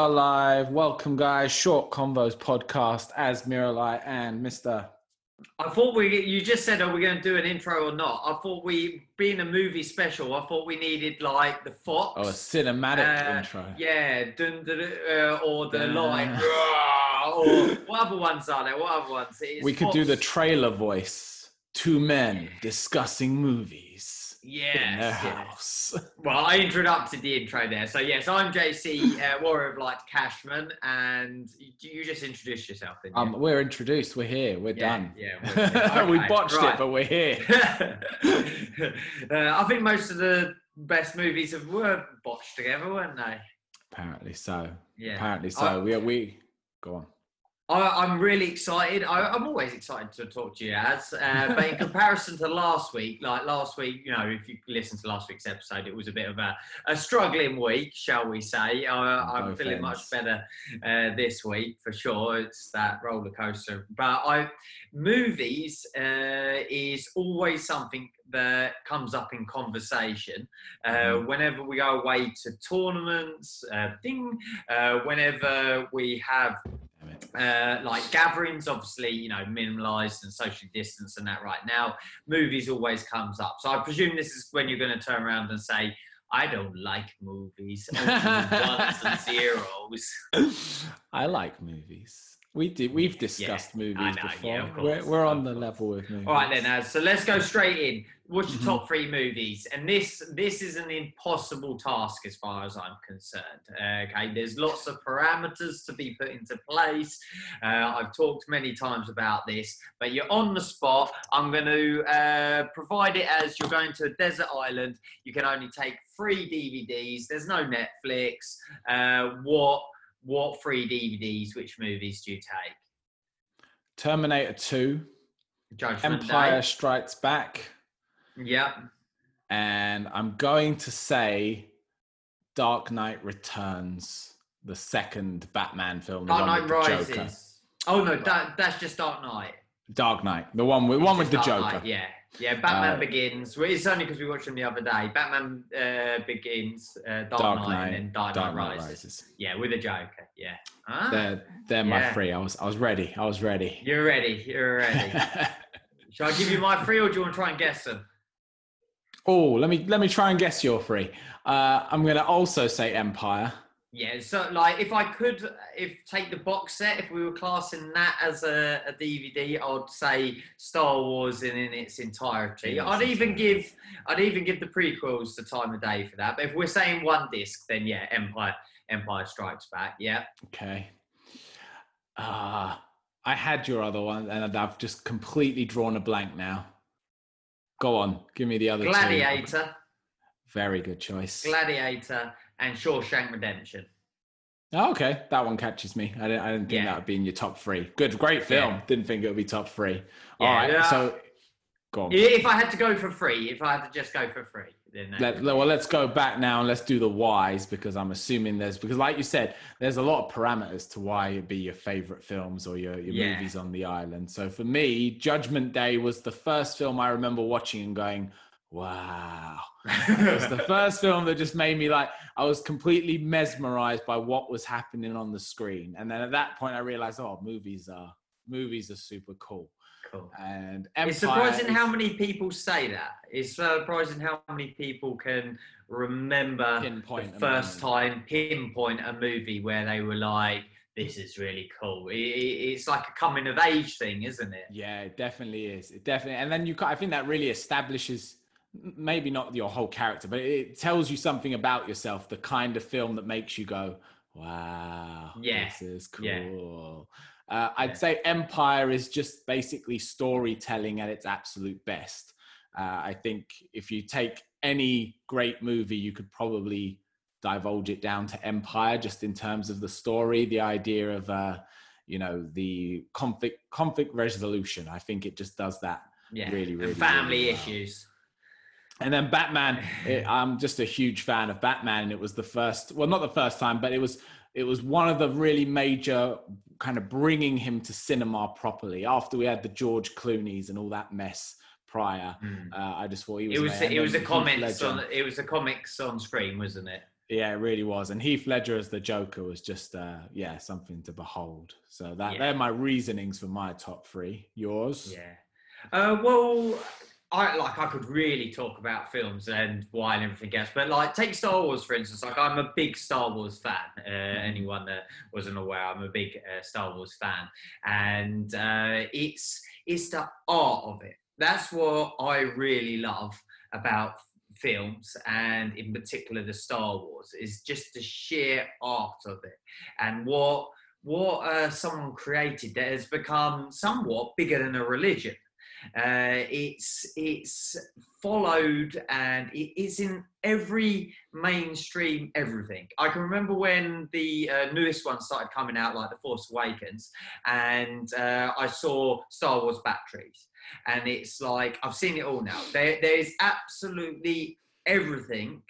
are live. Welcome, guys. Short Convos podcast as Miralai and Mr. I thought we. You just said, "Are we going to do an intro or not?" I thought we, being a movie special, I thought we needed like the Fox. Oh, a cinematic uh, intro. Yeah, dun, dun, dun, uh, or the Dun. like, or what other ones are there? What other ones? It's We could do the trailer voice. Two men discussing movies Yes, yes. Well, I introduced the intro there. So yes, I'm JC uh, Warrior of Light Cashman, and you, you just introduced yourself. Didn't you? Um, we're introduced. We're here. We're Yeah, done. yeah, we're- we botched right. it, but we're here. uh, I think most of the best movies have were botched together, weren't they? Apparently so. Yeah. Apparently so. I- we we go on. I, I'm really excited. I, I'm always excited to talk to you, Az. Uh, but in comparison to last week, like last week, you know, if you listen to last week's episode, it was a bit of a, a struggling week, shall we say. I, I'm both feeling much better uh, this week for sure. It's that roller coaster. But I, movies uh, is always something that comes up in conversation. Uh, Mhm. whenever we go away to tournaments, uh, ding, uh, whenever we have. Uh, like gatherings, obviously, you know, minimalised and socially distanced and that right now, movies always comes up. So I presume this is when you're going to turn around and say, I don't like movies, ones and zeros. I like movies. We did. We've discussed movies know, before. yeah, of we're we're on the course. level with movies. All right then, Az. So let's go straight in. What's your Mhm. top three movies? And this this is an impossible task as far as I'm concerned. Uh, okay, there's lots of parameters to be put into place. Uh, I've talked many times about this, but you're on the spot. I'm going to uh, provide it as you're going to a desert island. You can only take three DVDs. There's no Netflix. Uh, what what three DVDs? Which movies do you take? Terminator Two, Judgment Empire Day. Strikes Back, Yep. and I'm going to say Dark Knight Returns, the second Batman film. Dark Knight Rises. Joker. Oh no, that, that's just Dark Knight. Dark Knight, the one with It's one with the Dark Joker. Knight, yeah, yeah. Batman Uh, Begins. Well, it's only because we watched them the other day. Batman uh, Begins, uh, Dark, Dark Knight, Knight, and then Dark, Dark Knight Rises. Rises. Yeah, with a Joker. Yeah. Ah, They're they're my three. I was I was ready. I was ready. you're ready. You're ready. Shall I give you my three, or do you want to try and guess them? oh, let me let me try and guess your three. Uh, I'm gonna also say Empire. Yeah, so like if I could, if take the box set, if we were classing that as a, a DVD, I'd say Star Wars in, in its entirety. I'd even give, I'd even give the prequels the time of day for that. But if we're saying one disc, then yeah, Empire, Empire Strikes Back. Yeah, Okay. Uh, I had your other one, and I've just completely drawn a blank now. Go on, give me the other two. Gladiator, Very good choice. Gladiator, and Shawshank Redemption. Oh, okay, that one catches me. I didn't, I didn't think Yeah. that would be in your top three. Good, great film. Yeah. Didn't think it would be top three. All right, yeah. so go on. If I had to go for free, if I had to just go for free, then Let, well, let's go back now and let's do the whys because I'm assuming there's because, like you said, there's a lot of parameters to why it'd be your favorite films or your, your Yeah. movies on the island. So for me, Judgment Day was the first film I remember watching and going, "Wow!" It was the first film that just made me like I was completely mesmerized by what was happening on the screen. And then at that point, I realized, oh, movies are movies are super cool. cool. And Empire It's surprising is- how many people say that. It's surprising how many people can remember the first time pinpoint a movie where they were like, "This is really cool." It, it- it's like a coming of age thing, isn't it? Yeah, it definitely is. It definitely, and then you, I think that really establishes maybe not your whole character, but it tells you something about yourself. The kind of film that makes you go, "Wow, Yeah, this is yeah. cool." Uh, I'd Yeah. say Empire is just basically storytelling at its absolute best. Uh, I think if you take any great movie, you could probably divulge it down to Empire, just in terms of the story, the idea of. Uh, you know the conflict conflict resolution i think it just does that Yeah, Really, really, and family really well. issues. And then batman it, i'm just a huge fan of batman and it was the first well not the first time but it was it was one of the really major kind of bringing him to cinema properly after we had the george clooney's and all that mess prior Mm. uh, i just thought he was It was it was a And then Heath comics on it was a comics on screen, wasn't it? Yeah, it really was. And Heath Ledger as the Joker was just, uh, yeah, something to behold. So that Yeah. they're my reasonings for my top three. Yours? Yeah. Uh, well, I like I could really talk about films and why and everything else, but like take Star Wars for instance. Like I'm a big Star Wars fan. Uh, anyone that wasn't aware, I'm a big uh, Star Wars fan, and uh, it's it's the art of it. That's what I really love about films and in particular the Star Wars is just the sheer art of it and what what uh, someone created that has become somewhat bigger than a religion. Uh, it's it's followed and it is in every mainstream everything. I can remember when the uh, newest one started coming out, like The Force Awakens, and uh, I saw Star Wars batteries, and it's like I've seen it all now. There there is absolutely everything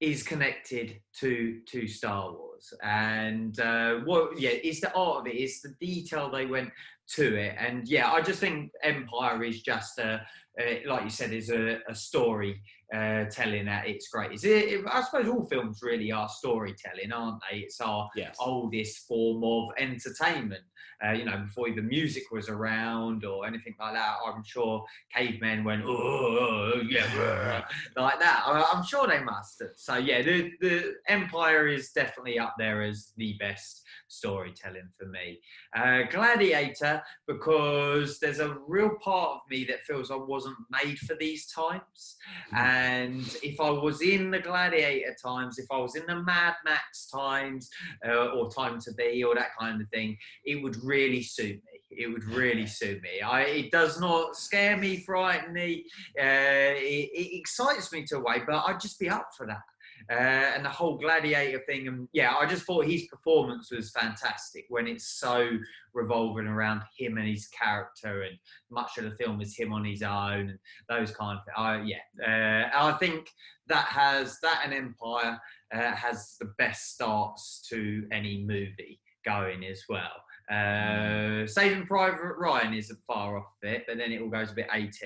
is connected to to Star Wars, and uh, what yeah, it's the art of it, it's the detail they went to it, and yeah, I just think Empire is just a, a like you said, is a, a story uh, telling at its greatest. It, it, I suppose all films really are storytelling, aren't they? It's our Yes. oldest form of entertainment. Uh, you know, before even music was around or anything like that, I'm sure cavemen went, oh, yeah, like that. I- I'm sure they must have. So, yeah, the, the Empire is definitely up there as the best storytelling for me. Uh, Gladiator, because there's a real part of me that feels I wasn't made for these times. And if I was in the Gladiator times, if I was in the Mad Max times, uh, or Time to Be, or that kind of thing, it would really suit me. It would really suit me. I, it does not scare me, frighten me. Uh, it, it excites me to a way, but I'd just be up for that. Uh, and the whole gladiator thing, and yeah, I just thought his performance was fantastic when it's so revolving around him and his character, and much of the film is him on his own, and those kind of. I, yeah, uh, I think that has that and Empire uh, has the best starts to any movie going as well. Uh, Saving Private Ryan isn't far off it, but then it all goes a bit AT.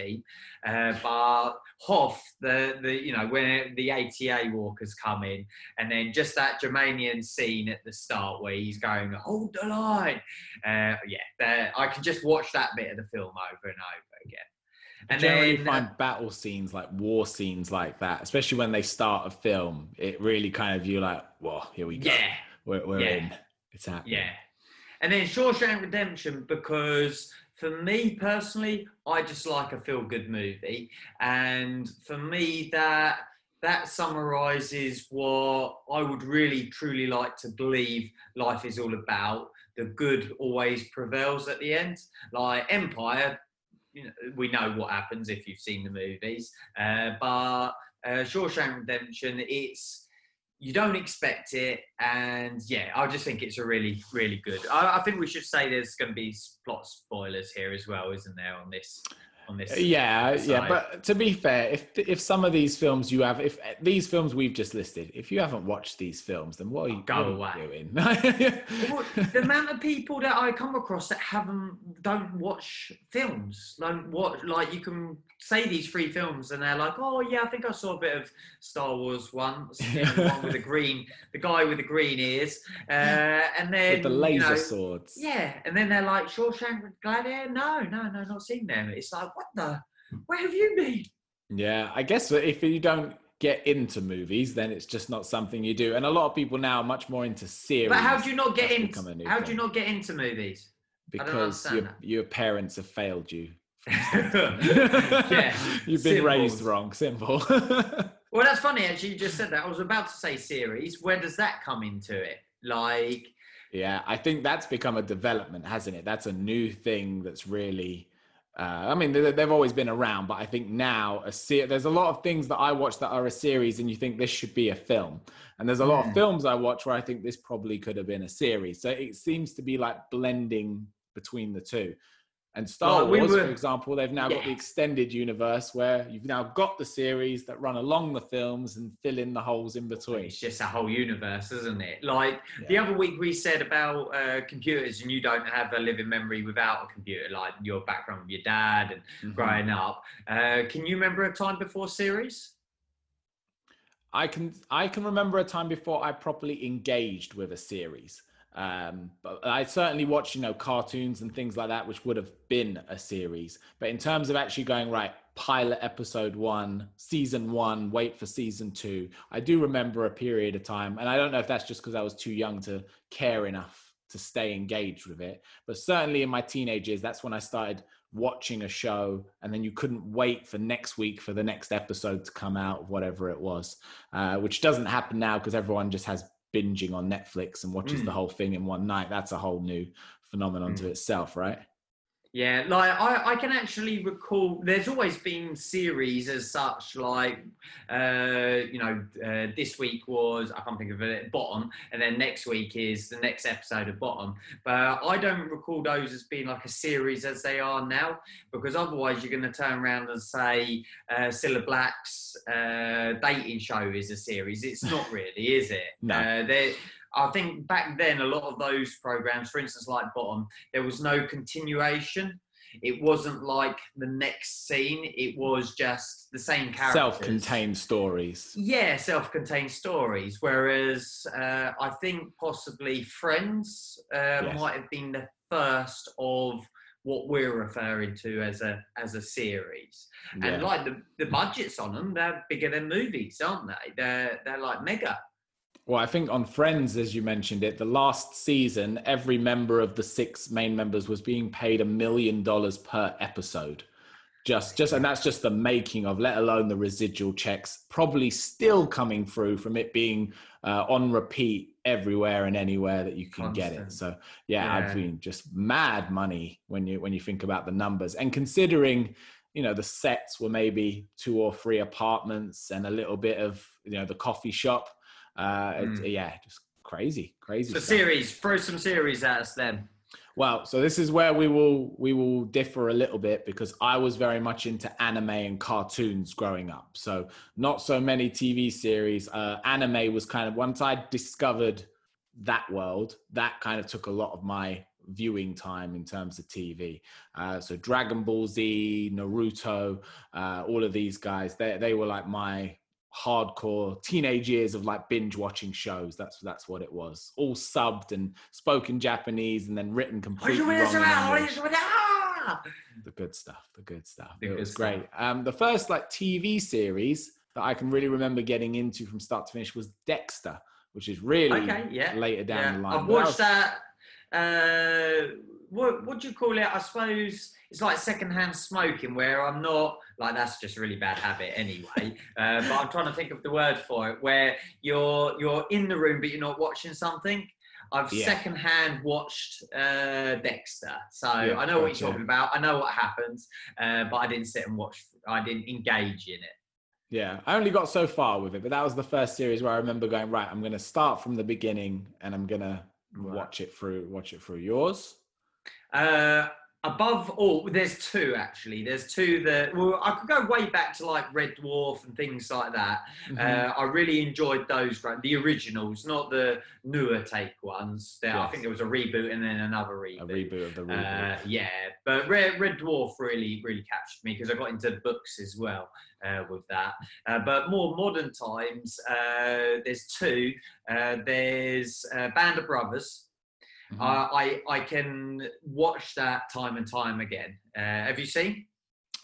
Uh, but Hoth, the the you know when the AT-AT walkers come in, and then just that Germanian scene at the start where he's going hold the line. Uh, yeah, I can just watch that bit of the film over and over again. And then you find battle scenes like war scenes like that, especially when they start a film, it really kind of you're like, well, here we go. yeah, We're, we're Yeah. in. It's happening. Yeah. And then Shawshank Redemption, because for me personally, I just like a feel good movie. And for me, that that summarizes what I would really truly like to believe life is all about. The good always prevails at the end. Like Empire, you know, we know what happens if you've seen the movies. Uh, but uh, Shawshank Redemption, it's you don't expect it, and yeah, I just think it's a really, really good. I, I think we should say there's going to be plot spoilers here as well, isn't there? On this, on this. Yeah, yeah, but to be fair, if if some of these films you have, if eh, these films we've just listed, if you haven't watched these films, then what are oh, you, Go what away. doing? The amount of people that I come across that haven't don't watch films, don't watch like you can say these three films and they're like, oh yeah, I think I saw a bit of Star Wars once, you know, the one with the green, the guy with the green ears, uh, and then With the you laser know, swords. Yeah, and then they're like Shawshank Gladiator. No, no, no, not seen them. It's like, what the? Where have you been? Yeah, I guess if you don't get into movies, then it's just not something you do. And a lot of people now are much more into series. But how do you not get into? How do you not get into movies? Because your, your parents have failed you. yeah, You've been raised wrong. Simple. Well, that's funny. Actually, you just said that. I was about to say series. Where does that come into it? Like, Yeah, I think that's become a development, hasn't it? That's a new thing that's really. Uh, I mean, they- they've always been around, but I think now a se- there's a lot of things that I watch that are a series, and you think this should be a film. And there's a lot Hmm. of films I watch where I think this probably could have been a series. So it seems to be like blending between the two. And Star Well, we Wars, were- for example, they've now got the extended universe where you've now got the series that run along the films and fill in the holes in between. it's just a whole universe, isn't it? Like the other week we said about uh, computers, and you don't have a living memory without a computer, like your background with your dad and Mhm. growing up. Uh, can you remember a time before series? I can I can remember a time before I properly engaged with a series. Um, but I certainly watched, you know, cartoons and things like that, which would have been a series. But in terms of actually going right, pilot episode one, season one, wait for season two, I do remember a period of time, and I don't know if that's just because I was too young to care enough to stay engaged with it. But certainly in my teenage years, that's when I started watching a show and then you couldn't wait for next week for the next episode to come out whatever it was uh, which doesn't happen now because everyone just has binging on netflix and watches mm. the whole thing in one night that's a whole new phenomenon mm. to itself right yeah, like I, I can actually recall. There's always been series as such, like uh, you know, uh, this week was I can't think of it, Bottom, and then next week is the next episode of Bottom. But I don't recall those as being like a series as they are now, because otherwise you're going to turn around and say uh, Cilla Black's uh, dating show is a series. It's not really, is it? no. Uh, I think back then, a lot of those programs, for instance, like Bottom, there was no continuation. It wasn't like the next scene. It was just the same characters. Self-contained stories. Yeah, self-contained stories. Whereas uh, I think possibly Friends uh, yes. might have been the first of what we're referring to as a as a series. Yeah. And like the, the budgets on them, they're bigger than movies, aren't they? They're they're like mega. Well, I think on Friends, as you mentioned it, the last season, every member of the six main members was being paid a million dollars per episode. Just, just, and that's just the making of, let alone the residual checks, probably still coming through from it being uh, on repeat everywhere and anywhere that you can Constant. get it. So, yeah, yeah, I've been just mad money when you when you think about the numbers and considering you know the sets were maybe two or three apartments and a little bit of you know the coffee shop uh, mm. yeah, just crazy, crazy. So stuff. series, throw some series at us then. Well, so this is where we will we will differ a little bit because I was very much into anime and cartoons growing up. So not so many TV series. Uh, anime was kind of once I discovered that world, that kind of took a lot of my viewing time in terms of TV. Uh, so Dragon Ball Z, Naruto, uh, all of these guys, they they were like my hardcore teenage years of like binge watching shows. That's that's what it was. All subbed and spoken Japanese and then written completely wrong. The good stuff. The good stuff. The it good was stuff. great. Um, the first like TV series that I can really remember getting into from start to finish was Dexter, which is really okay, yeah. later down yeah. the line. I've watched that. Uh, what what do you call it? I suppose it's like secondhand smoking, where I'm not like that's just a really bad habit anyway. uh, but I'm trying to think of the word for it, where you're you're in the room but you're not watching something. I've yeah. secondhand watched uh, Dexter, so yeah, I know what you're talking about. I know what happens, uh, but I didn't sit and watch. I didn't engage in it. Yeah, I only got so far with it, but that was the first series where I remember going right. I'm going to start from the beginning, and I'm going to watch it through. Watch it through. Yours? Uh, above all, there's two actually. There's two that well, I could go way back to like Red Dwarf and things like that. Mm-hmm. Uh, I really enjoyed those, the originals, not the newer take ones. There, yes. I think there was a reboot and then another reboot. A reboot of the reboot. Uh, yeah, but Red, Red Dwarf really, really captured me because I got into books as well uh, with that. Uh, but more modern times, uh, there's two. Uh, there's Band of Brothers. Mm-hmm. Uh, I I can watch that time and time again. Uh, have you seen?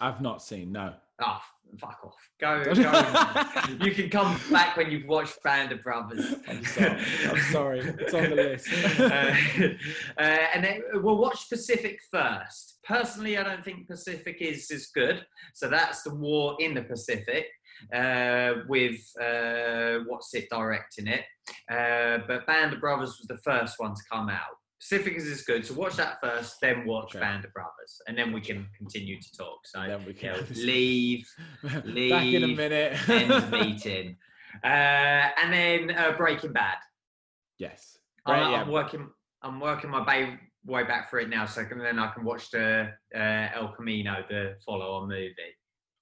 I've not seen. No. Oh, fuck off. Go. go you can come back when you've watched Band of Brothers. I'm sorry. I'm sorry. It's on the list. uh, uh, and then we'll watch Pacific first. Personally, I don't think Pacific is as good. So that's the war in the Pacific uh, with uh, what's it directing it. Uh, but Band of Brothers was the first one to come out. Pacific is good, so watch that first, then watch okay. Band of Brothers, and then we can continue to talk. So then we can leave, leave. Back in a minute. end meeting, uh, and then uh, Breaking Bad. Yes, I'm, yeah. I'm working. I'm working my way way back for it now, so can, then I can watch the uh, El Camino, the follow-on movie.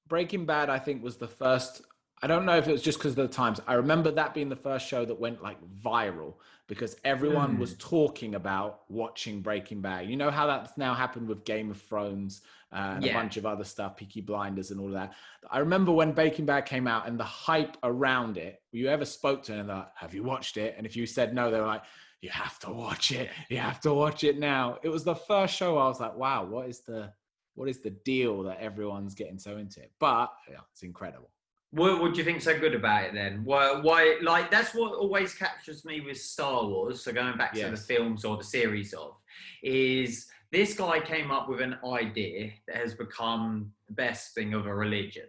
Breaking Bad, I think, was the first I don't know if it was just because of the times. I remember that being the first show that went like viral because everyone mm. was talking about watching Breaking Bad. You know how that's now happened with Game of Thrones uh, and yeah. a bunch of other stuff, Peaky Blinders and all that. I remember when Breaking Bad came out and the hype around it. You ever spoke to them and like, "Have you watched it?" And if you said no, they were like, "You have to watch it. You have to watch it now." It was the first show I was like, "Wow, what is the what is the deal that everyone's getting so into it?" But yeah, it's incredible. What, what do you think so good about it then? Why, why, like, that's what always captures me with Star Wars. So going back yes. to the films or the series of, is this guy came up with an idea that has become the best thing of a religion.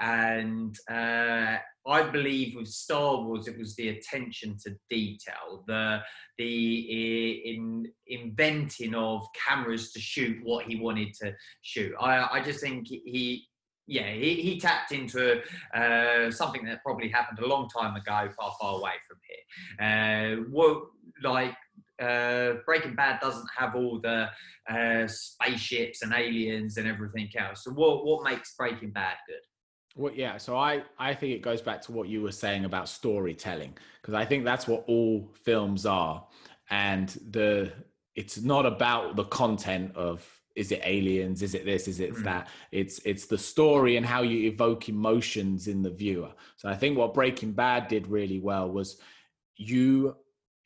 And uh, I believe with Star Wars, it was the attention to detail, the the in, inventing of cameras to shoot what he wanted to shoot. I, I just think he yeah, he, he tapped into uh, something that probably happened a long time ago, far, far away from here. Uh, like uh, Breaking Bad doesn't have all the uh, spaceships and aliens and everything else. So, what what makes Breaking Bad good? Well, yeah. So I I think it goes back to what you were saying about storytelling because I think that's what all films are, and the it's not about the content of is it aliens? Is it this? Is it mm. that? It's it's the story and how you evoke emotions in the viewer. So i think what breaking bad did really well was you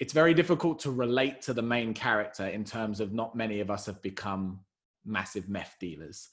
it's very difficult to relate to the main character in terms of not many of us have become massive meth dealers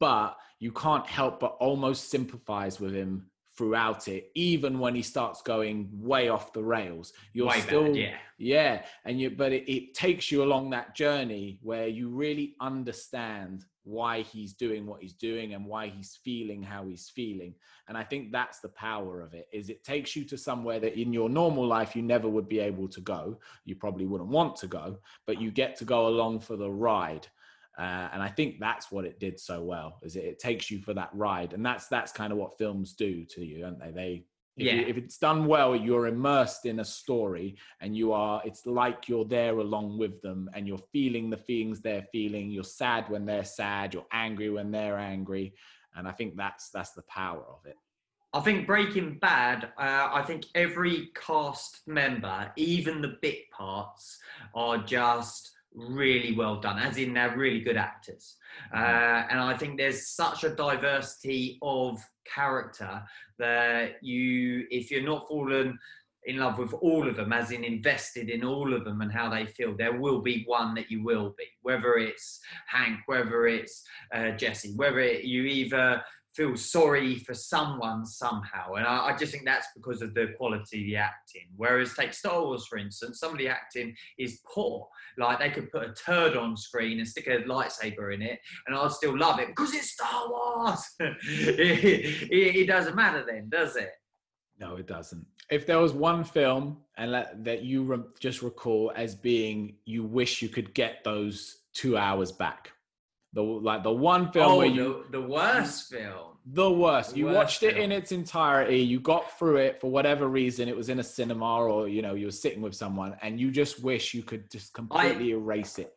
but you can't help but almost sympathize with him throughout it, even when he starts going way off the rails. You're way still, bad, yeah, yeah, and you, but it, it takes you along that journey where you really understand why he's doing what he's doing and why he's feeling how he's feeling. And i think that's the power of it is it takes you to somewhere that in your normal life you never would be able to go. You probably wouldn't want to go but you get to go along for the ride uh, and I think that's what it did so well is it, it, takes you for that ride, and that's that's kind of what films do to you, don't they? They if, yeah. you, if it's done well, you're immersed in a story, and you are. It's like you're there along with them, and you're feeling the feelings they're feeling. You're sad when they're sad. You're angry when they're angry, and I think that's that's the power of it. I think Breaking Bad, uh, I think every cast member, even the bit parts, are just really well done, as in they're really good actors. Mm-hmm. Uh, and I think there's such a diversity of character that you, if you're not fallen in love with all of them, as in invested in all of them and how they feel, there will be one that you will be. Whether it's Hank, whether it's uh, Jesse, whether it, you either feel sorry for someone somehow. And I, I, just think that's because of the quality of the acting. Whereas, take Star Wars, for instance, some of the acting is poor. Like, they could put a turd on screen and stick a lightsaber in it, and I'd still love it because it's Star Wars. it, it, it, doesn't matter then, does it? No, it doesn't. If there was one film and that, that you re- just recall as being you wish you could get those two hours back, the like the one film oh, where you the, the worst film. The worst. The you worst watched film. it in its entirety. You got through it for whatever reason. It was in a cinema or you know you were sitting with someone, and you just wish you could just completely I, erase it.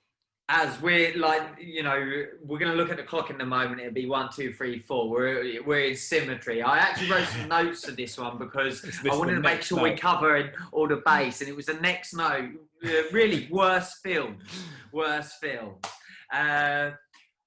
As we're like, you know, we're going to look at the clock in a moment. It'll be one, two, three, four. We're we're in symmetry. I actually wrote some notes for this one because I wanted to make sure note. we covered all the base, and it was the next note. Really, worst film, worst film. Uh,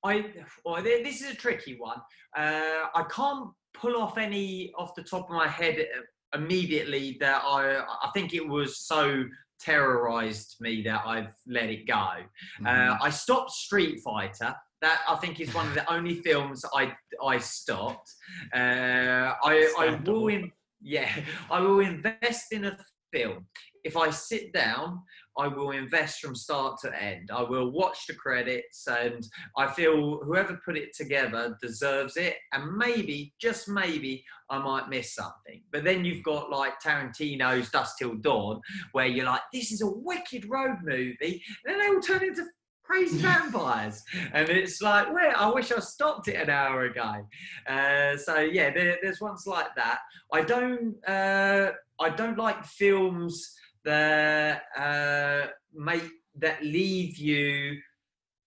I well, this is a tricky one. Uh, I can't pull off any off the top of my head uh, immediately that I I think it was so terrorized me that I've let it go. Mm-hmm. Uh, I stopped Street Fighter. That I think is one of the only films I I stopped. Uh, I I will in, yeah I will invest in a film if I sit down I will invest from start to end. I will watch the credits, and I feel whoever put it together deserves it. And maybe, just maybe, I might miss something. But then you've got like Tarantino's Dusk Till Dawn, where you're like, this is a wicked road movie, and then they all turn into crazy vampires and it's like where i wish i stopped it an hour ago uh, so yeah there, there's ones like that i don't uh, i don't like films that uh, make that leave you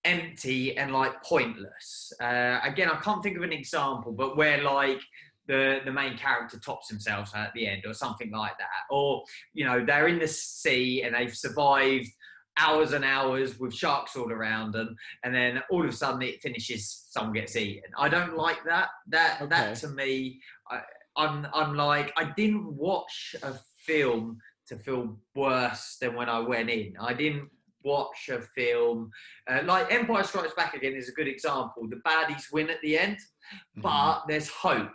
empty and like pointless. Uh, again, I can't think of an example, but where like the the main character tops himself at the end or something like that or you know they're in the sea and they've survived hours and hours with sharks all around them and then all of a sudden it finishes someone gets eaten i don't like that that Okay. that to me I, i'm i'm like i didn't watch a film to feel worse than when i went in i didn't watch a film uh, like empire strikes back again is a good example the baddies win at the end Mm-hmm. but there's hope.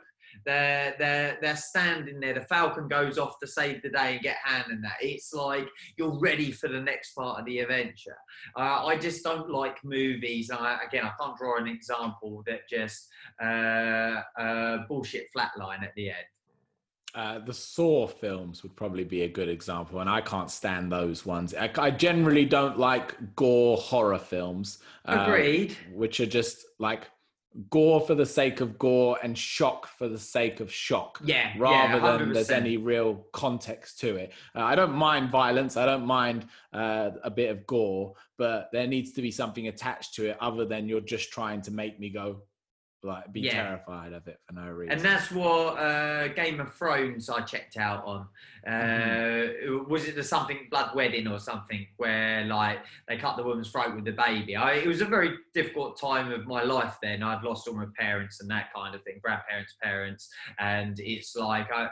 They're they're they're standing there. The Falcon goes off to save the day and get Han and that. It's like you're ready for the next part of the adventure. Uh, I just don't like movies. I, again, I can't draw an example that just uh, uh, bullshit flatline at the end. Uh, the Saw films would probably be a good example, and I can't stand those ones. I, I generally don't like gore horror films, uh, Agreed. which are just like gore for the sake of gore and shock for the sake of shock. Yeah, rather yeah, than there's any real context to it. Uh, I don't mind violence. I don't mind uh, a bit of gore, but there needs to be something attached to it other than you're just trying to make me go like be Yeah. terrified of it for no reason. And that's what uh, Game of Thrones I checked out on. Uh, Mm-hmm. Was it the something blood wedding or something where like they cut the woman's throat with the baby? I, it was a very difficult time of my life. Then I'd lost all my parents and that kind of thing, grandparents, parents, and it's like I.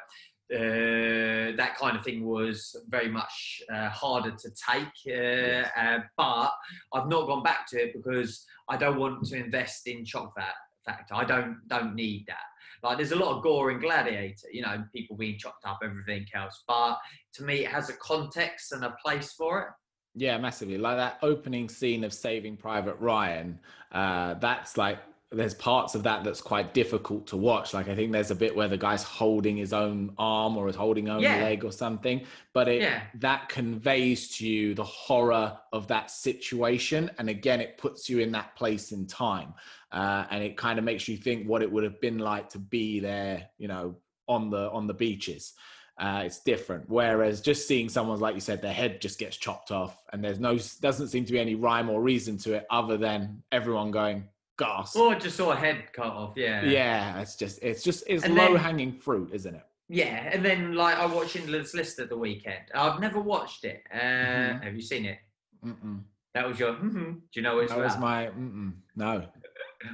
Uh, that kind of thing was very much uh, harder to take, uh, uh, but I've not gone back to it because I don't want to invest in fa- factor. I don't don't need that. Like there's a lot of gore in Gladiator, you know, people being chopped up, everything else. But to me, it has a context and a place for it. Yeah, massively. Like that opening scene of Saving Private Ryan. Uh, that's like there's parts of that that's quite difficult to watch. Like I think there's a bit where the guy's holding his own arm or is holding own Yeah. leg or something, but it Yeah. that conveys to you the horror of that situation, and again, it puts you in that place in time, uh, and it kind of makes you think what it would have been like to be there, you know, on the on the beaches uh, it's different. Whereas just seeing someone's, like you said, their head just gets chopped off, and there's no doesn't seem to be any rhyme or reason to it other than everyone going gasp. Or just saw a head cut off, yeah. yeah, it's just it's just it's And then- low hanging fruit, isn't it? Yeah, and then like I watched Schindler's List at the weekend. I've never watched it. Uh, Mhm. Have you seen it? Mm-mm. That was your. mhm. Do you know what it's That was my mm-mm. no.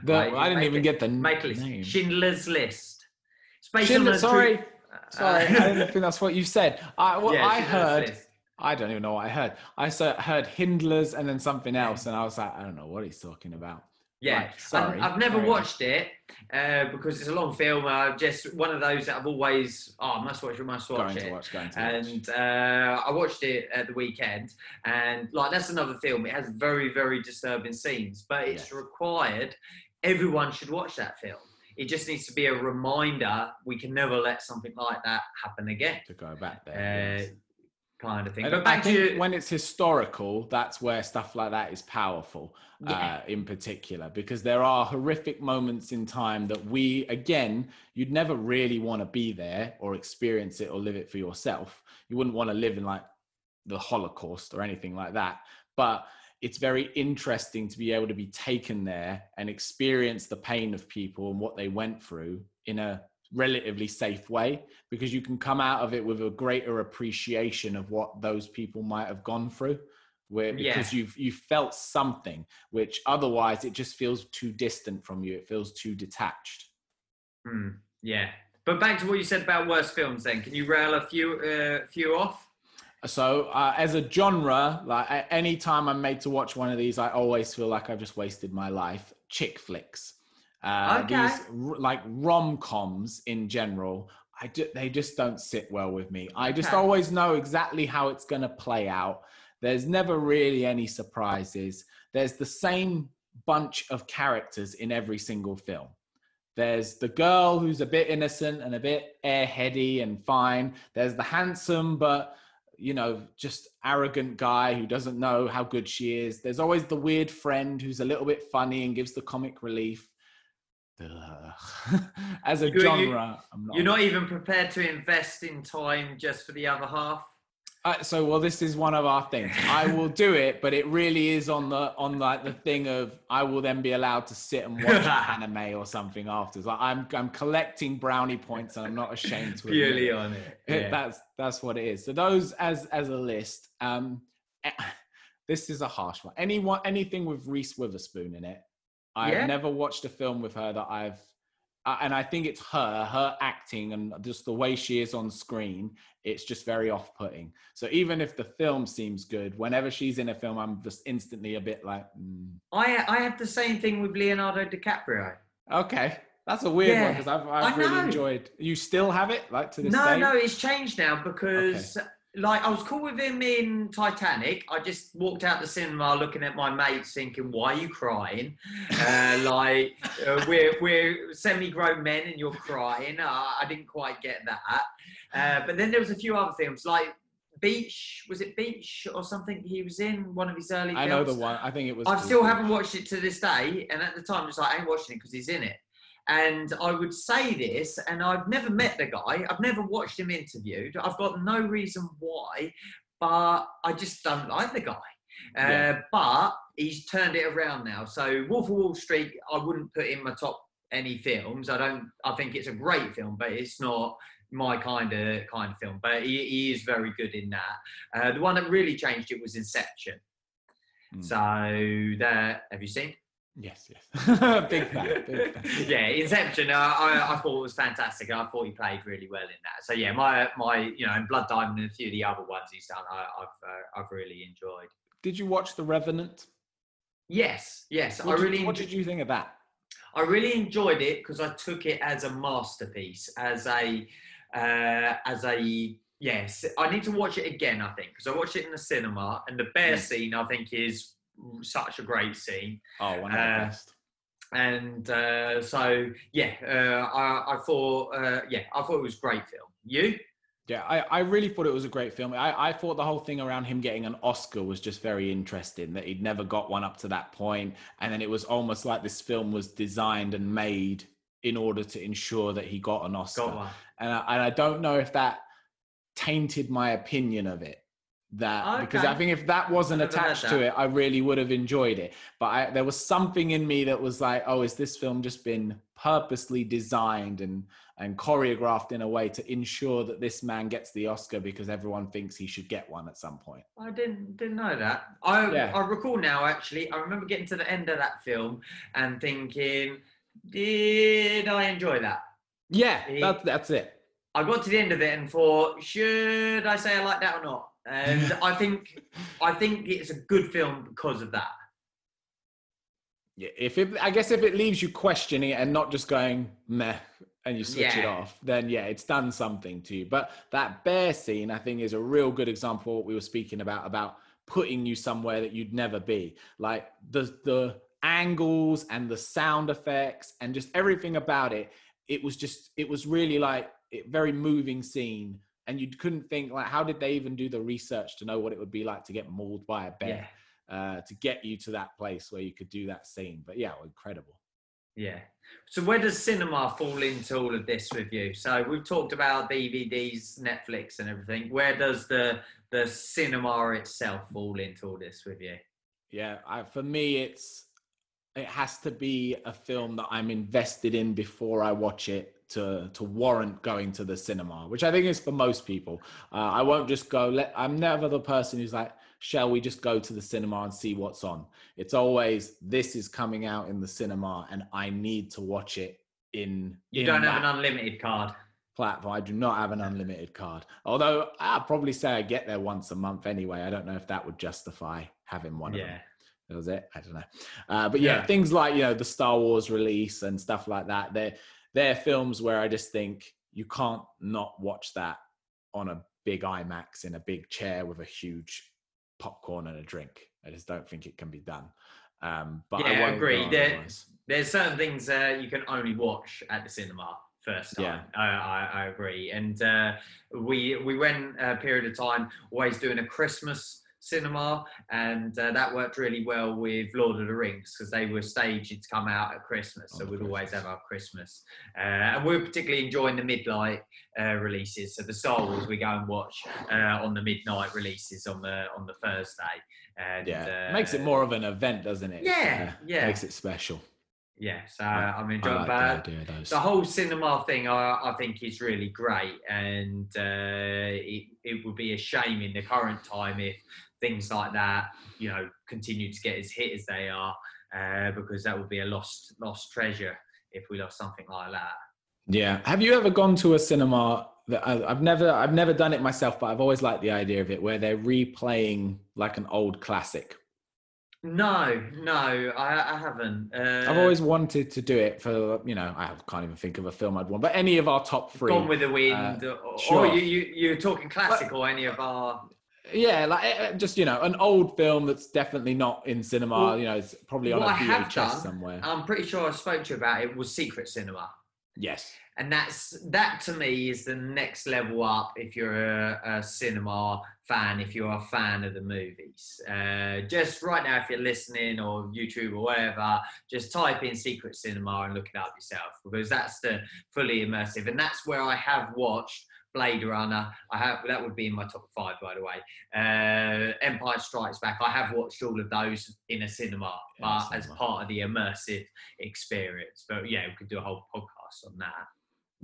The, Right, I didn't even get the Make list. name. Schindler's List. Schindler- on a true- sorry, Uh, sorry, I didn't think that's what you said. I what yeah, I heard. List. I don't even know what I heard. I heard Hindlers and then something else, and I was like, I don't know what he's talking about. Yeah, Right, sorry. I've, I've never watched it uh, because it's a long film. Uh, just one of those that I've always, oh, I must watch must watch Going it. to watch, going to watch. And uh, I watched it at the weekend, and like that's another film. It has very, very disturbing scenes, but it's Yes. required. Everyone should watch that film. It just needs to be a reminder. We can never let something like that happen again, to go back uh, there. yes. Kind of thing. I, But I think to when it's historical, that's where stuff like that is powerful, Yeah. uh, in particular, because there are horrific moments in time that we, again, you'd never really want to be there or experience it or live it for yourself. You wouldn't want to live in like the Holocaust or anything like that. But it's very interesting to be able to be taken there and experience the pain of people and what they went through in a relatively safe way because you can come out of it with a greater appreciation of what those people might have gone through where Yeah. because you've you felt something which otherwise it just feels too distant from you it feels too detached Hmm, yeah. But back to what you said about worst films. Then, can you rail a few, uh, few off? so uh, as a genre like any time i'm made to watch one of these i always feel like i've just wasted my life chick flicks uh, Okay. these like rom-coms in general I ju- they just don't sit well with me i just Okay. always know exactly how it's going to play out there's never really any surprises there's the same bunch of characters in every single film there's the girl who's a bit innocent and a bit airheady and fine. There's the handsome but you know just arrogant guy who doesn't know how good she is. There's always the weird friend who's a little bit funny and gives the comic relief. Ugh. As a You- you- genre, I'm not. You're not even prepared to invest in time just for the other half. Uh, so well, this is one of our things. I will do it, but it really is on the on like the thing of I will then be allowed to sit and watch anime or something afterwards. Like I'm I'm collecting brownie points, and I'm not ashamed to Purely on it. it. Yeah. That's that's what it is. So those as as a list. Um, eh, this is a harsh one. Anyone anything with Reese Witherspoon in it. I've Yeah. never watched a film with her that I've. And I think it's her, her acting, and just the way she is on screen. It's just very off-putting. So even if the film seems good, whenever she's in a film, I'm just instantly a bit like, mm, I I have the same thing with Leonardo DiCaprio. okay, that's a weird one because I've, I've really enjoyed. You still have it, like to this No, day. no, it's changed now because like I was cool with him in Titanic. I just walked out the cinema looking at my mates, thinking, "Why are you crying? Uh, like uh, we're we're semi-grown men and you're crying." Uh, I didn't quite get that. Uh, but then there was a few other films like Beach. Was it Beach or something? He was in one of his early. I know the one. I think it was. I still haven't watched it to this day, and at the time, it's like I ain't watching it because he's in it. And I would say this, and I've never met the guy. I've never watched him interviewed. I've got no reason why, but I just don't like the guy. Uh, Yeah. But he's turned it around now. So Wolf of Wall Street, I wouldn't put in my top any films. I don't. I think it's a great film, but it's not my kind of kind of film. But he, he is very good in that. Uh, the one that really changed it was Inception. Mm. So that have you seen? Yes, yes. big fan. Big fan. yeah, Inception. Uh, I, I thought it was fantastic. I thought he played really well in that. So yeah, my my you know, and Blood Diamond and a few of the other ones he's done, I, I've uh, I've really enjoyed. Did you watch The Revenant? Yes, yes, What I did- really What did you think of that? I really enjoyed it because I took it as a masterpiece, as a uh, as a yes. I need to watch it again. I think because I watched it in the cinema, and the bear scene I think is such a great scene. Oh, one of the Uh, best. and uh, so yeah, uh, I, I thought uh, yeah, I thought it was a great film. You? Yeah, I, I really thought it was a great film. I, I thought the whole thing around him getting an Oscar was just very interesting, that he'd never got one up to that point. And then it was almost like this film was designed and made in order to ensure that he got an Oscar. Got one. And I, and I don't know if that tainted my opinion of it. That because I think if that wasn't attached to it, I really would have enjoyed it. But I, there was something in me that was like, oh, is this film just been purposely designed and and choreographed in a way to ensure that this man gets the Oscar because everyone thinks he should get one at some point? I didn't didn't know that. I Yeah. I recall now actually. I remember getting to the end of that film and thinking, did I enjoy that? Yeah, He- that, that's it. I got to the end of it and thought, should I say I like that or not? And I think I think it's a good film because of that. Yeah, if it, I guess if it leaves you questioning it and not just going meh and you switch it off, then yeah, it's done something to you. But that bear scene, I think, is a real good example of what we were speaking about about putting you somewhere that you'd never be. Like the the angles and the sound effects and just everything about it. It was just it was really like a very moving scene. And you couldn't think like, how did they even do the research to know what it would be like to get mauled by a bear? Yeah. uh, to get you to that place where you could do that scene. But yeah, incredible. Yeah. So where does cinema fall into all of this with you? So we've talked about DVDs, Netflix, and everything. Where does the the cinema itself fall into all this with you? Yeah, I, for me, it's it has to be a film that I'm invested in before I watch it to to warrant going to the cinema, which I think is for most people. Uh, I won't just go. Let I'm never the person who's like, shall we just go to the cinema and see what's on? It's always this is coming out in the cinema, and I need to watch it in. You in don't have an unlimited card. platform. I do not have an unlimited card. Although I'd probably say I get there once a month anyway. I don't know if that would justify having one of them. Yeah. That was it. I don't know. Uh, but yeah, Yeah. things like you know the Star Wars release and stuff like that. They're they're films where I just think you can't not watch that on a big IMAX in a big chair with a huge popcorn and a drink. I just don't think it can be done. Um, but Yeah, I I agree. There- There's certain things uh, you can only watch at the cinema first time. Yeah. I, I, I agree. And uh, we we went a period of time always doing a Christmas cinema, and uh, that worked really well with Lord of the Rings because they were staged to come out at Christmas, so Oh, we'd always have our Christmas. Uh, and we're particularly enjoying the midnight uh, releases. So the Star Wars we go and watch uh, on the midnight releases on the on the Thursday. And, Yeah, uh, makes it more of an event, doesn't it? Yeah, Uh, yeah. Makes it special. Yeah, so I- I'm enjoying like that the the whole cinema thing I, I think is really great and uh, it, it would be a shame in the current time if things like that you know continue to get as hit as they are uh, because that would be a lost lost treasure if we lost something like that Yeah. Have you ever gone to a cinema that I, I've never I've never done it myself, but I've always liked the idea of it where they're replaying like an old classic. no no i, I haven't uh, I've always wanted to do it for you know I can't even think of a film I'd want, but any of our top three. gone with the wind Uh, or, sure. or you, you you're talking classic or any of our yeah, like eh, eh, just you know an old film that's definitely not in cinema. Well, you know, it's probably on a VHS done, somewhere. i'm pretty sure i spoke to you about it was secret cinema yes. and that's that to me is the next level up if you're a, a cinema fan if you're a fan of the movies uh, just right now if you're listening or youtube or whatever just type in secret cinema and look it up yourself because that's the fully immersive and that's where i have watched Blade Runner, I have that would be in my top five, by the way. Uh, Empire Strikes Back, I have watched all of those in a cinema, In a but as part of the immersive experience. But yeah, we could do a whole podcast on that.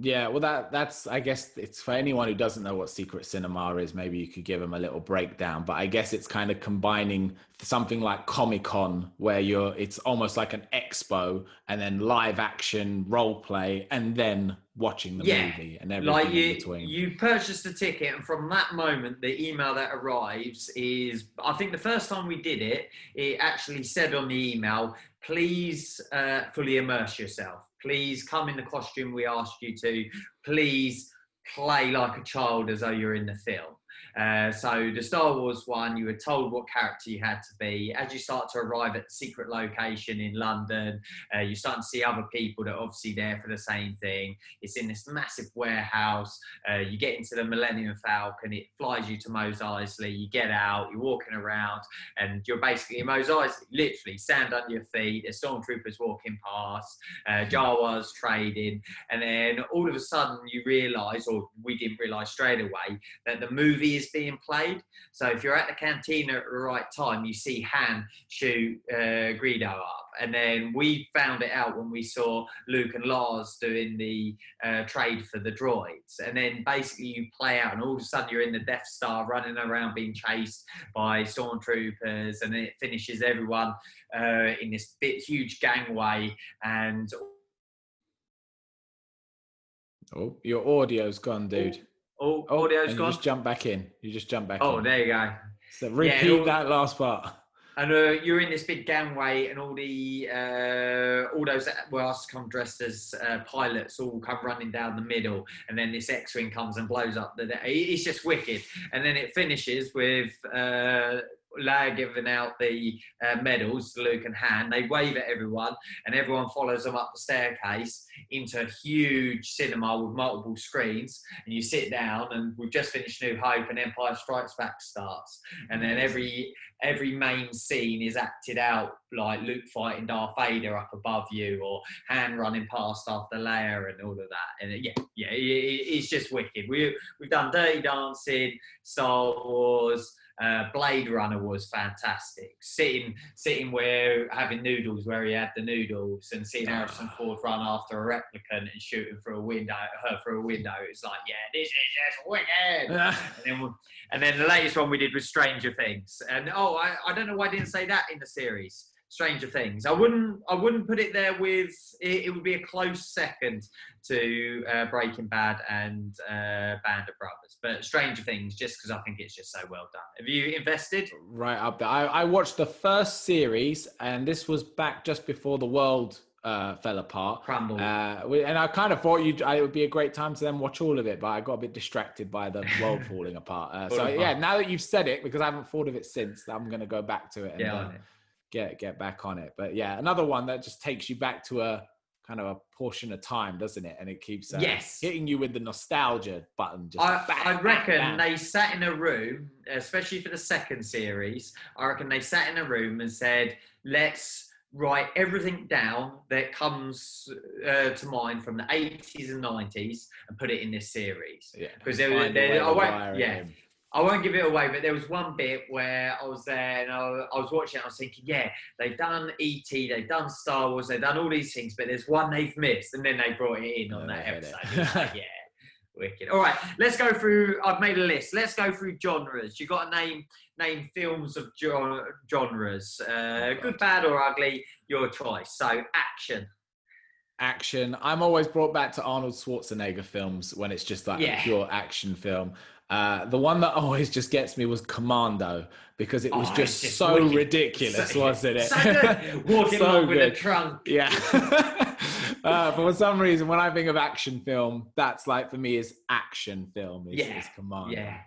Yeah, well, that that's I guess it's for anyone who doesn't know what secret cinema is. Maybe you could give them a little breakdown. But I guess it's kind of combining something like Comic Con, where you're it's almost like an expo, and then live action role play, and then watching the Yeah, movie and everything like in you, between. you purchased a ticket, and from that moment, the email that arrives is. I think the first time we did it, it actually said on the email, "Please uh, fully immerse yourself. Please come in the costume we asked you to. Please play like a child as though you're in the film." Uh, so the Star Wars one, you were told what character you had to be. As you start to arrive at the secret location in London, uh, you start to see other people that are obviously there for the same thing. It's in this massive warehouse. Uh, you get into the Millennium Falcon, it flies you to Mos Eisley. You get out, you're walking around, and you're basically in Mos Eisley, literally sand under your feet. There's stormtroopers walking past, uh, Jawas trading, and then all of a sudden you realise, or we didn't realise straight away, that the movie is being played. So if you're at the cantina at the right time, you see Han shoot uh, Greedo up. And then we found it out when we saw Luke and Lars doing the uh, trade for the droids. And then basically you play out, and all of a sudden you're in the Death Star running around being chased by stormtroopers. And it finishes everyone uh, in this big, huge gangway. And oh, your audio's gone, dude. Oh, Oh, audio's and gone. You just jump back in. You just jump back Oh, in. there you go. So repeat all- that last part. And uh, you're in this big gangway, and all the uh, all those that were asked to come dressed as uh, pilots all come running down the middle, and then this X-wing comes and blows up the. It's just wicked, and then it finishes with. Leia giving out the uh, medals to Luke and Han. They wave at everyone, and everyone follows them up the staircase into a huge cinema with multiple screens. And you sit down, and we've just finished New Hope, and Empire Strikes Back starts, and then every every main scene is acted out like Luke fighting Darth Vader up above you, or Han running past after Leia, and all of that. And yeah, yeah, it- it's just wicked. We we've done Dirty Dancing, Star Wars. Uh, Blade Runner was fantastic. Sitting, sitting where having noodles where he had the noodles, and seeing Harrison Ford run after a replicant and shooting through a window, her through a window. It's like, yeah, this is just wicked. And then, and then the latest one we did was Stranger Things. And oh, I, I don't know why I didn't say that in the series. Stranger Things. I wouldn't I wouldn't put it there with it, it would be a close second to uh, Breaking Bad and uh, Band of Brothers, but Stranger Things just because I think it's just so well done. Have you invested? right up there. I, I watched the first series, and this was back just before the world uh, fell apart. Crumble. Uh, and I kind of thought you'd, it would be a great time to then watch all of it, but I got a bit distracted by the world falling apart. Uh, so Falling yeah, now that you've said it, because I haven't thought of it since, I'm going to go back to it and yeah. Get get back on it. But yeah, another one that just takes you back to a kind of a portion of time, doesn't it? And it keeps uh, Yes. hitting you with the nostalgia button. Just I, bang, I reckon bang. they sat in a room, especially for the second series. I reckon they sat in a room and said, "Let's write everything down that comes uh, to mind from the 80s and 90s and put it in this series." yeah, 'cause there was- find a there- I won't- yeah. I won't give it away, but there was one bit where I was there and I, I was watching it. I was thinking, yeah, they've done ET, they've done Star Wars, they've done all these things, but there's one they've missed, and then they brought it in on Oh, that I hate it. episode. Like, yeah, wicked. All right, let's go through. I've made a list. Let's go through genres. You got to name name films of gen- genres, uh, good, bad, or ugly. Your choice. So action. action. I'm always brought back to Arnold Schwarzenegger films when it's just like Yeah. a pure action film. Uh, the one that always just gets me was Commando because it was Oh, just, just so wicked. ridiculous, So- wasn't it? So good. Walking So with a trunk. Yeah. uh, but for some reason, when I think of action film, that's like for me is action film. Is, Yeah, is Commando. Yeah.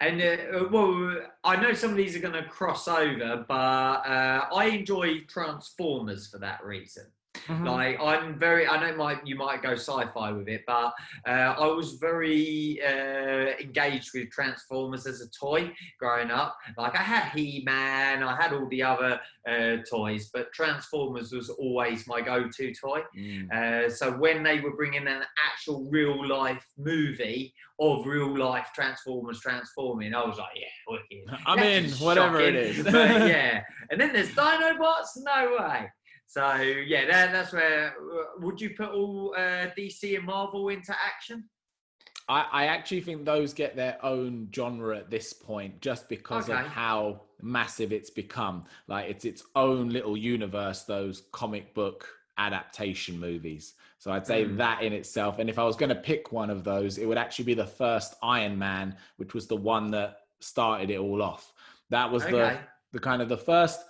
And uh, well, I know some of these are going to cross over, but uh, I enjoy Transformers for that reason. Mhm. Like I'm very, I know might you might go sci-fi with it, but uh, I was very uh, engaged with Transformers as a toy growing up. Like I had He-Man, I had all the other uh, toys, but Transformers was always my go-to toy. Mm. Uh, so when they were bringing an actual real life movie of real life Transformers transforming, I was like, yeah, wicked. I'm That's in, whatever it shocking, is. but yeah, and then there's Dinobots. No way. So yeah, that, that's where. uh, Would you put all uh, DC and Marvel into action? I, I actually think those get their own genre at this point just because Okay. of how massive it's become. Like it's its own little universe, those comic book adaptation movies. So I'd say Mm. that in itself. And if I was going to pick one of those, it would actually be the first Iron Man, which was the one that started it all off. That was the the kind of the first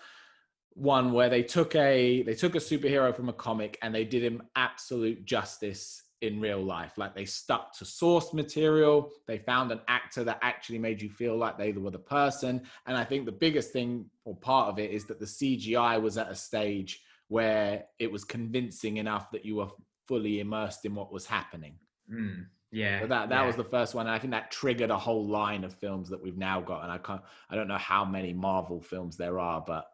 one where they took a they took a superhero from a comic and they did him absolute justice in real life. Like they stuck to source material. They found an actor that actually made you feel like they were the person. And i think the biggest thing or part of it is that the cgi was at a stage where it was convincing enough that you were fully immersed in what was happening. Mm, yeah. so that that yeah. was the first one. And i think that triggered a whole line of films that we've now got. And i can't i don't know how many marvel films there are but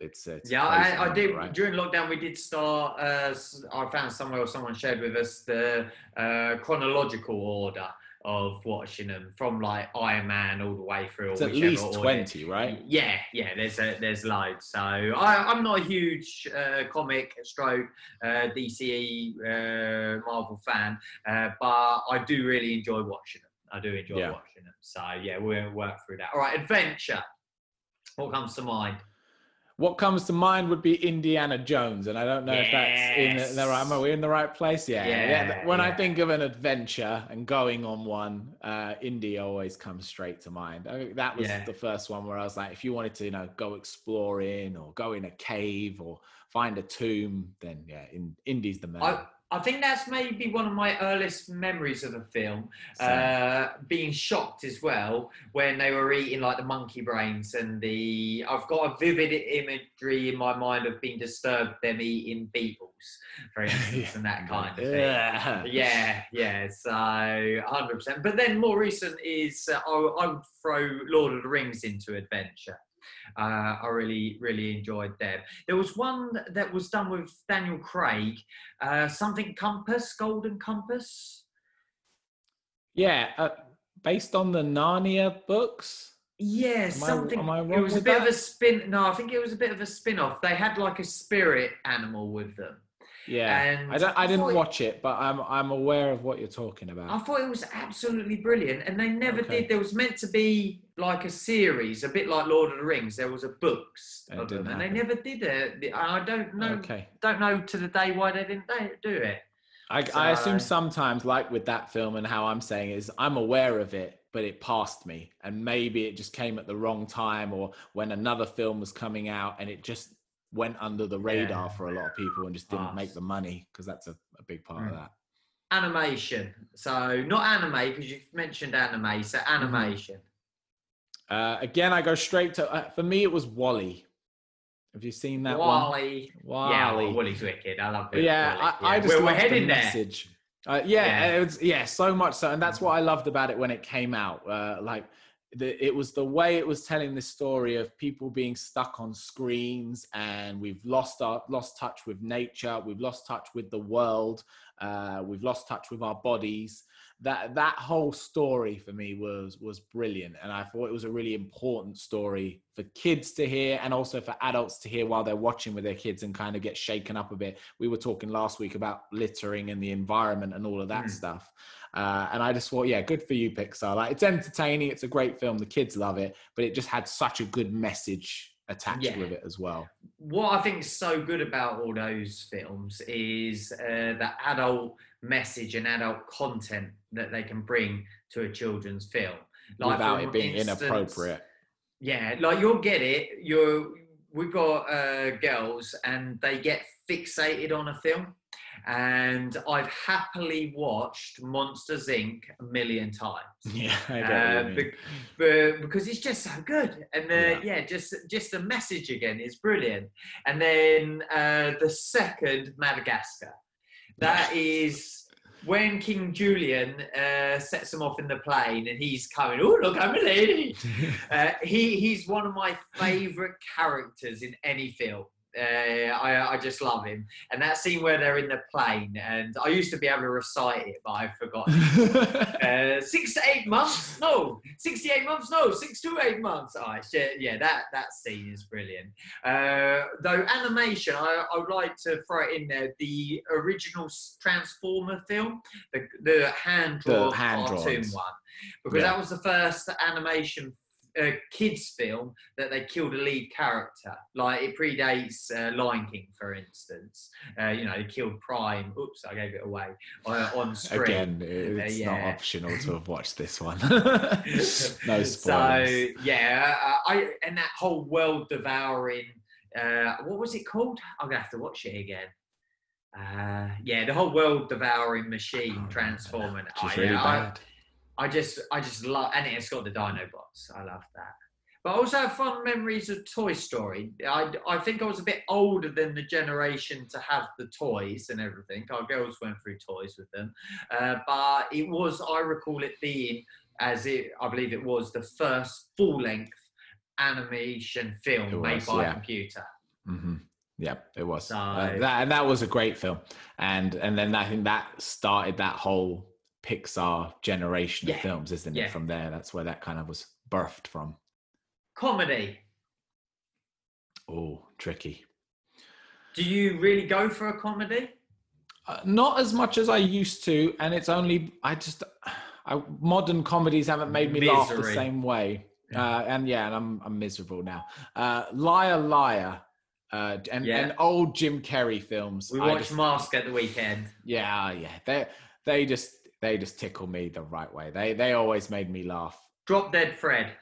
it's, it's Yeah, I, I did. right? During lockdown, we did start. Uh, I found somewhere or someone shared with us the uh, chronological order of watching them from like Iron Man all the way through. it's at least order. 20 right Yeah, yeah. There's a, there's loads. So I, I'm not a huge uh, comic stroke uh, DCE uh, Marvel fan, uh, but I do really enjoy watching them. I do enjoy Yeah. watching them. So yeah, we'll work through that. All right, adventure. What comes to mind? What comes to mind would be indiana jones and i don't know if that's in the, right am we in the right place? Yeah, Yeah, when i think of an adventure and going on one uh india always comes straight to mind. I, think that was Yeah. the first one where i was like if you wanted to you know go exploring or go in a cave or find a tomb then yeah in indy's the man I, I think that's maybe one of my earliest memories of a film. Uh, being shocked as well when they were eating like the monkey brains and the. I've got a vivid imagery in my mind of being disturbed them eating beetles, for instance, and that kind of thing. yeah Yeah, yeah. So 100%. But then more recent is uh, I, I would throw Lord of the Rings into adventure. Uh, I really, really enjoyed them. There was one that was done with Daniel Craig, uh, something Compass, Golden Compass. Yeah, uh, based on the Narnia books. Yeah, I- something. am I it wrong was a bit of a spin. No, I think it was a bit of a spin off. They had like a spirit animal with them. Yeah, And I, don't, I didn't thought- watch it, but I'm I'm aware of what you're talking about. I thought it was absolutely brilliant, and they never Okay. did. There was meant to be like a series, a bit like Lord of the Rings. There was a books It of them, didn't and they never did it. I don't know. Okay. Don't know to the day why they didn't do- it. I, I assume sometimes, like with that film, and how I'm saying is, I'm aware of it, but it passed me, and maybe it just came at the wrong time, or when another film was coming out, and it just went under the radar Yeah. for a lot of people and just didn't make the money because that's a, a big part of Mm. that. Animation. So not anime because you've mentioned anime. So Mm-hmm. animation. Uh, again, I go straight to. Uh, for me, it was WALL-E. Have you seen that one? WALL-E. Yeah, WALL-E. well, WALL-E's wicked. I love it. yeah, WALL-E. I, I just we're, we're heading the there. message. Uh, yeah, Yeah. it was, yeah, so much so, and that's what I loved about it when it came out. Uh, like, the, it was the way it was telling the story of people being stuck on screens, and we've lost our lost touch with nature, we've lost touch with the world, uh, we've lost touch with our bodies. That that whole story for me was was brilliant, and I thought it was a really important story for kids to hear, and also for adults to hear while they're watching with their kids and kind of get shaken up a bit. We were talking last week about littering and the environment and all of that Mm. stuff, uh, and I just thought, yeah, good for you, Pixar. Like it's entertaining, it's a great film, the kids love it, but it just had such a good message attached Yeah. with it as well. what I think is so good about all those films is uh, the adult message and adult content that they can bring to a children's film. without it being instance, inappropriate. Yeah, like you'll get it. You're we've got uh, girls and they get fixated on a film. And I've happily watched Monsters Inc. a million times. Yeah, I Uh, be- be- because it's just so good and uh, Yeah. yeah. just just the message again is brilliant and then uh, the second madagascar that is when king julien uh, sets him off in the plane and he's coming oh look i'm a lady uh, he he's one of my favorite characters in any film uh, I, I just love him and that scene where they're in the plane and i used to be able to recite it but i've forgotten uh, six to eight months? No. 68 months? No. Six to eight months. Oh, it's yeah, that, that scene is brilliant. Uh, though animation, I, I would like to throw it in there. The original Transformer film, the, the hand drawn cartoon one, because Yeah. that was the first animation uh, kids film that they killed a lead character. Like it predates uh, Lion King, for instance. Uh, you know, they killed Prime. Oops, I gave it away uh, on screen. Again, it's not yeah. optional to have watched this one. no spoilers. So yeah, uh, I and that whole world devouring. Uh, what was it called? I'm gonna have to watch it again. Uh, yeah, the whole world devouring machine transforming. Which Oh, is really I- bad. I just, I just love, and it's got the Dinobots. I love that. But I also have fond memories of Toy Story. I, I think I was a bit older than the generation to have the toys and everything. Our girls went through toys with them, uh, but it was, I recall it being, as it, I believe it was the first full-length animation film It made by yeah. a computer. hmm Yeah, it was. So- Uh, that and that was a great film, and and then I think that started that whole Pixar generation of films, isn't yeah. it? From there, that's where that kind of was birthed from. Comedy. Oh, tricky. Do you really go for a comedy? Uh, not as much as I used to, and it's only I just I, modern comedies haven't made me laugh the same way. Yeah. Uh, and yeah, and I'm I'm miserable now. Uh, Liar, liar, uh, and Yeah. and old Jim Carrey films. We watched just- Mask at the weekend. Yeah, yeah. They they just they just tickle me the right way. They they always made me laugh. Drop Dead Fred.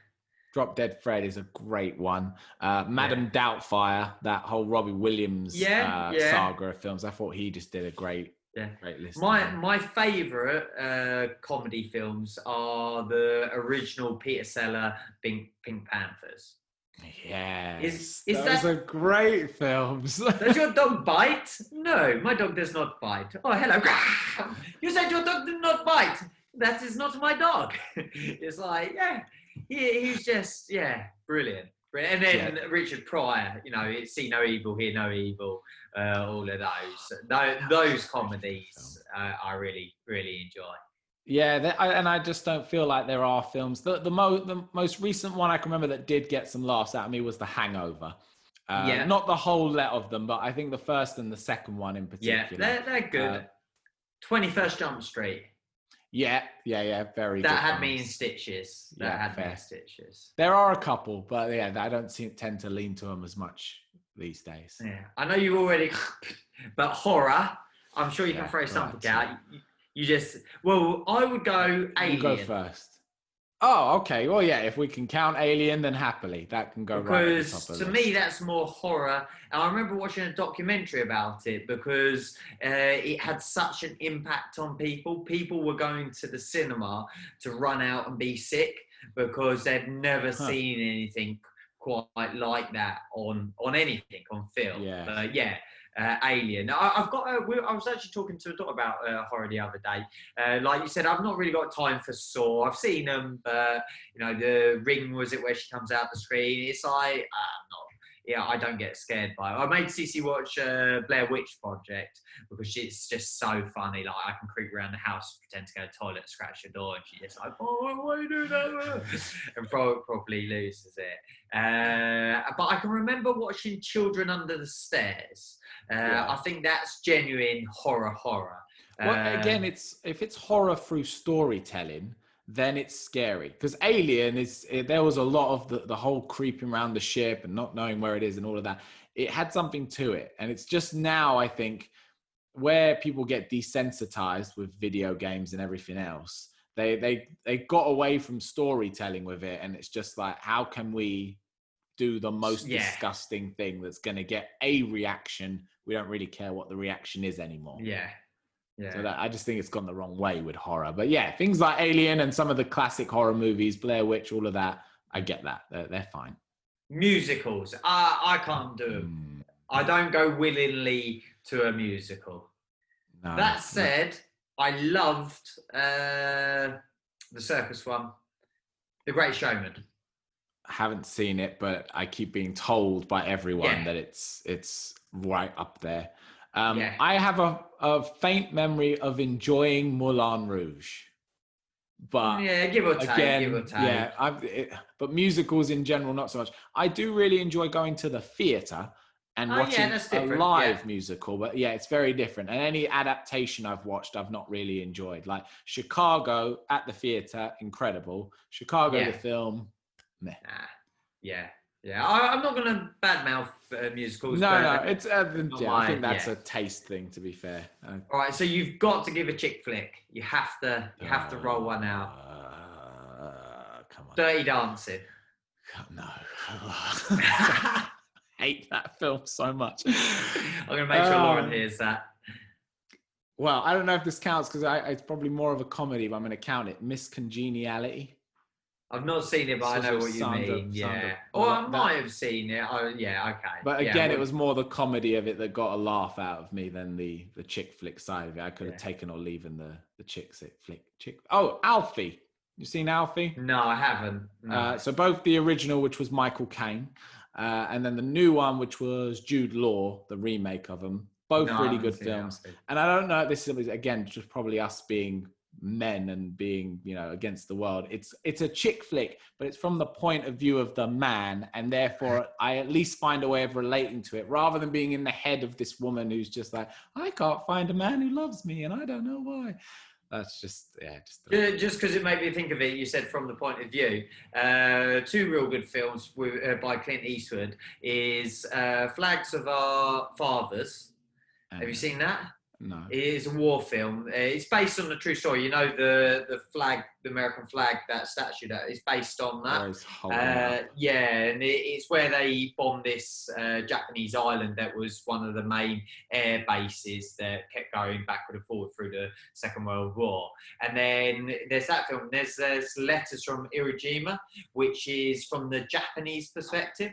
Drop Dead Fred is a great one. Uh, Madam Doubtfire, that whole Robbie Williams Yeah, uh, yeah. saga of films. I thought he just did a great Yeah. great list. My my favourite uh, comedy films are the original Peter Sellers Pink Pink Panthers. Yeah, Is- is those that- are great films. Does your dog bite? No, my dog does not bite. Oh, hello. You said your dog did not bite. That is not my dog. it's like, yeah, he, he's just, yeah, brilliant. Brilliant. And then Richard Pryor, you know, See No Evil, Hear No Evil, uh, all of those. Those, those comedies uh, I really, really enjoy. Yeah, that, I, and I just don't feel like there are films. The the, mo- the most recent one I can remember that did get some laughs out of me was The Hangover. Uh, Yeah. Not the whole lot of them, but I think the first and the second one in particular. Yeah, they're, they're good. Uh, 21st Jump Street. yeah, yeah, yeah, very. That had me in stitches. That Yeah, had me fair. in stitches. There are a couple, but yeah, I don't seem, tend to lean to them as much these days. Yeah, I know you've already, but horror. I'm sure you Yeah, can throw something so- out. You, you just well, I would go Alien You go first. Oh, okay. Well, yeah. If we can count Alien, then happily that can go right because top of to me that's more horror. And I remember watching a documentary about it because uh, it had such an impact on people. People were going to the cinema to run out and be sick because they'd never Huh. seen anything quite like that on on anything on film. Yeah. But yeah. Uh, Alien. I, I've got. We- I was actually talking to a doctor about uh, horror the other day. Uh, like you said, I've not really got time for Saw. I've seen them, but you know, the Ring was it where she comes out the screen. It's like, uh, not. Yeah, I don't get scared by it. I made Cece watch uh, Blair Witch Project because it's just so funny. Like I can creep around the house, pretend to go to the toilet, scratch the door, and she just like, "Oh, why you do that?" and pro- probably loses it. Uh, but I can remember watching Children Under the Stairs. Uh, Yeah. I think that's genuine horror, horror. Well, Uh, again, it's if it's horror through storytelling, then it's scary. Because Alien is it, there was a lot of the, the whole creeping around the ship and not knowing where it is and all of that. It had something to it, and it's just now I think where people get desensitized with video games and everything else. They they they got away from storytelling with it, and it's just like how can we do the most Yeah. disgusting thing that's going to get a reaction? We don't really care what the reaction is anymore. yeah, yeah. So that, I just think it's gone the wrong way with horror. But yeah, things like Alien and some of the classic horror movies, Blair Witch, all of that, I get that. They're, they're fine. Musicals. I, I can't do them. Mm, I don't go willingly to a musical. no, that no. said, I loved uh, the circus one, The Great Showman. I haven't seen it, but I keep being told by everyone Yeah. that it's it's right up there. Um, Yeah. I have a, a faint memory of enjoying Moulin Rouge, but yeah, give or take. again, give or take. yeah, I've, it, but musicals in general, not so much. I do really enjoy going to the theatre and Oh, watching that's a live yeah. musical, but yeah, it's very different. And any adaptation I've watched, I've not really enjoyed. Like Chicago at the theatre, incredible. Chicago Yeah. the film, meh. Nah. Yeah, yeah. I, I'm not going to badmouth uh, musicals. No, no, it's. Uh, yeah, I think that's yeah. a taste thing. To be fair. Uh, All right, so you've got to give a chick flick. You have to. You have to roll one out. Uh, come on. Dirty Dancing. No. hate that film so much. I'm going to make sure Lauren Um, hears that. Well, I don't know if this counts because it's probably more of a comedy, but I'm going to count it. Miss Congeniality. I've not seen it, but I know what you mean. Yeah. Sandra- Or I might have seen it. Oh, yeah. Okay. But Yeah, again, it was more the comedy of it that got a laugh out of me than the the chick flick side of it. I could have taken or leaving the the chick flick chick. Oh, Alfie. You seen Alfie? No, I haven't. No. Uh, so both the original, which was Michael Caine, uh, and then the new one, which was Jude Law, the remake of them. Both No, really good films. Alfie. And I don't know. This is again just probably us being men and being you know against the world. It's it's a chick flick, but it's from the point of view of the man, and therefore I at least find a way of relating to it rather than being in the head of this woman who's just like I can't find a man who loves me, and I don't know why. That's just yeah, just Ju- Just because it made me think of it, you said from the point of view. Uh, two real good films with, uh, by Clint Eastwood is uh, Flags of Our Fathers. Have you seen that? No. It is a war film. Uh, It's based on a true story. You know the the flag, the American flag, that statue that is based on that. Uh, yeah, and it, it's where they bombed this uh, Japanese island that was one of the main air bases that kept going backward and forward through the Second World War. And then there's that film. There's, there's letters from Iwo Jima, which is from the Japanese perspective.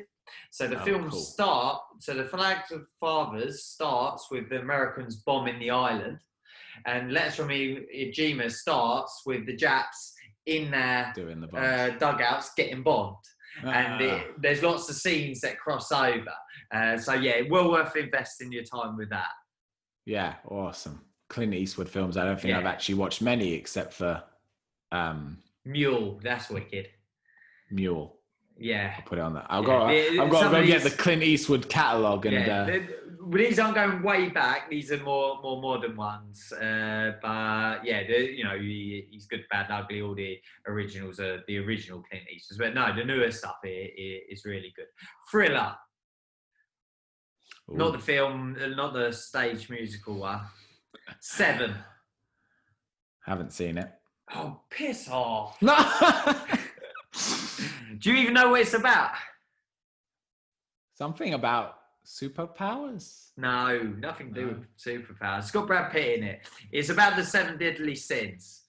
So the Oh, film cool. start. So the Flags of Fathers starts with the Americans bombing the island, and Letters from Iwo Jima starts with the Japs in their doing the uh, dugouts getting bombed and Ah. it, there's lots of scenes that cross over. Uh, so yeah, well worth investing your time with that. Yeah, awesome. Clint Eastwood films. I don't think Yeah. I've actually watched many except for um, Mule, that's wicked. Mule. Yeah. I'll put it on that. I've Yeah, got. I've got to go get the Clint Eastwood catalog and. yeah. Uh, The- these aren't going way back. These are more more modern ones. Uh, but yeah, the, you know, he, he's good, bad, ugly. All the originals are the original Clint Eastwood. But no, the newer stuff here is really good. Thriller, not the film, uh, not the stage musical one. Seven. haven't seen it. Oh, piss off. Do you even know what it's about? Something about superpowers. No, nothing to do No. with superpowers. It's got Brad Pitt in it. It's about the seven deadly sins.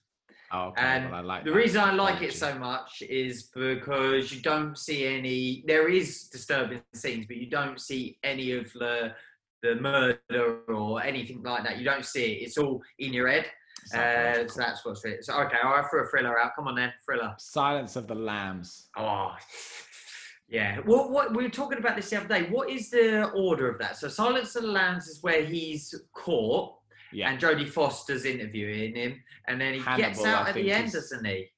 Oh, okay. And well, I like The that reason I like it so much is because you don't see any. There is disturbing scenes, but you don't see any of the the murder or anything like that. You don't see it. It's all in your head. Uh, so that's what's it. So okay, I threw a thriller out. Come on then, thriller. Silence of the Lambs. Oh, yeah. What what we were talking about this the other day. What is the order of that? So Silence of the Lambs is where he's caught Yeah. and Jodie Foster's interviewing him, and then he gets out I at the end, is- doesn't he?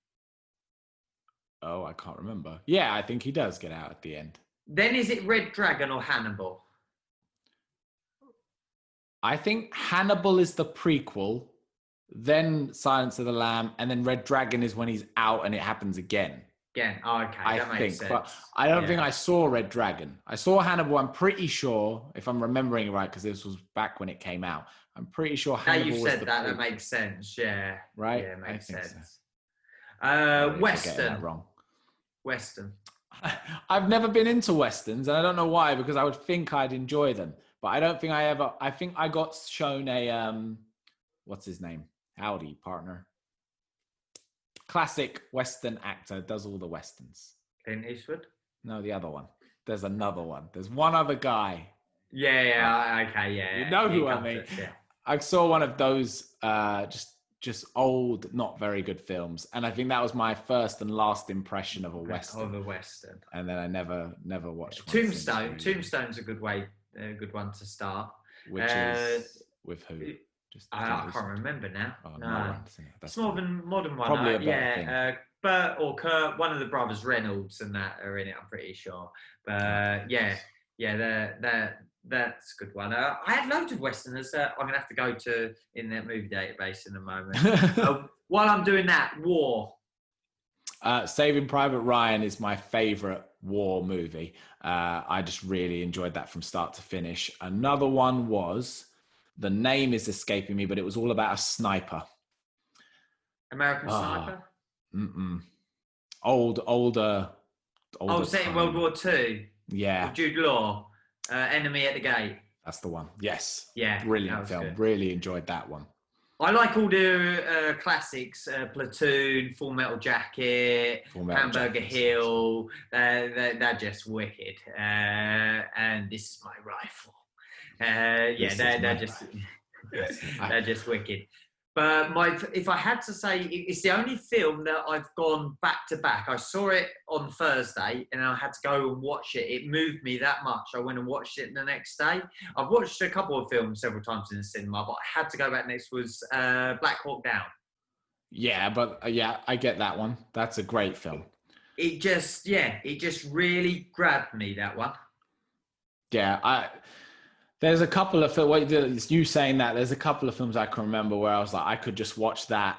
oh, I can't remember. Yeah, I think he does get out at the end. Then is it Red Dragon or Hannibal? I think Hannibal is the prequel, then Silence of the Lamb, and then Red Dragon is when he's out and it happens again. Again, oh, okay, I that makes think, sense. but I don't Yeah. think I saw Red Dragon. I saw Hannibal. I'm pretty sure, if I'm remembering right, because this was back when it came out. I'm pretty sure Hannibal. now you've was said that, that makes sense. Yeah, right. yeah, makes think so. sense. Uh, Western, wrong. Western. I've never been into westerns, and I don't know why because I would think I'd enjoy them, but I don't think I ever. I think I got shown a um, what's his name? Howdy, partner. Classic western actor does all the westerns. Clint Eastwood. No, the other one. There's another one. There's one other guy. Yeah, yeah, okay, yeah. You know who I mean. Yeah. I saw one of those uh, just just old, not very good films, and I think that was my first and last impression of a western. Of a Western. And then I never never watched one Tombstone. Tombstone's a good way, a good one to start. which Uh, is with who? Just I, I can't remember now. Oh, no. That's It's more than modern one. Probably yeah, uh, Bert or Kurt, one of the brothers Reynolds and that are in it. I'm pretty sure. But uh, yeah, yeah, they're, they're, that's a good one. Uh, I had loads of westerners. Uh, I'm gonna have to go to in that movie database in a moment. uh, while I'm doing that, War. uh, Saving Private Ryan is my favorite war movie. Uh, I just really enjoyed that from start to finish. Another one was the name is escaping me, but it was all about a sniper. American Ah, Sniper. Mm-mm. Old, older. older Oh, set in. World War Two. Yeah, With Jude Law. Uh, Enemy at the Gate. that's the one. Yes, Yeah, brilliant film. good. Really enjoyed that one. I like all the uh, classics: uh, Platoon, Full Metal Jacket, Full Metal Hamburger Jacket. Hill. They're, they're, they're just wicked. Uh, and this is my rifle. Uh, yeah, they're, they're just they're just wicked. But my, if I had to say, it's the only film that I've gone back to back. I saw it on Thursday, and I had to go and watch it. It moved me that much. I went and watched it the next day. I've watched a couple of films several times in the cinema, but I had to go back next. Was uh, Black Hawk Down. Yeah, but uh, yeah, I get that one. That's a great film. It just, yeah, it just really grabbed me that one. Yeah, I. There's a couple of it's you saying that. There's a couple of films I can remember where I was like, I could just watch that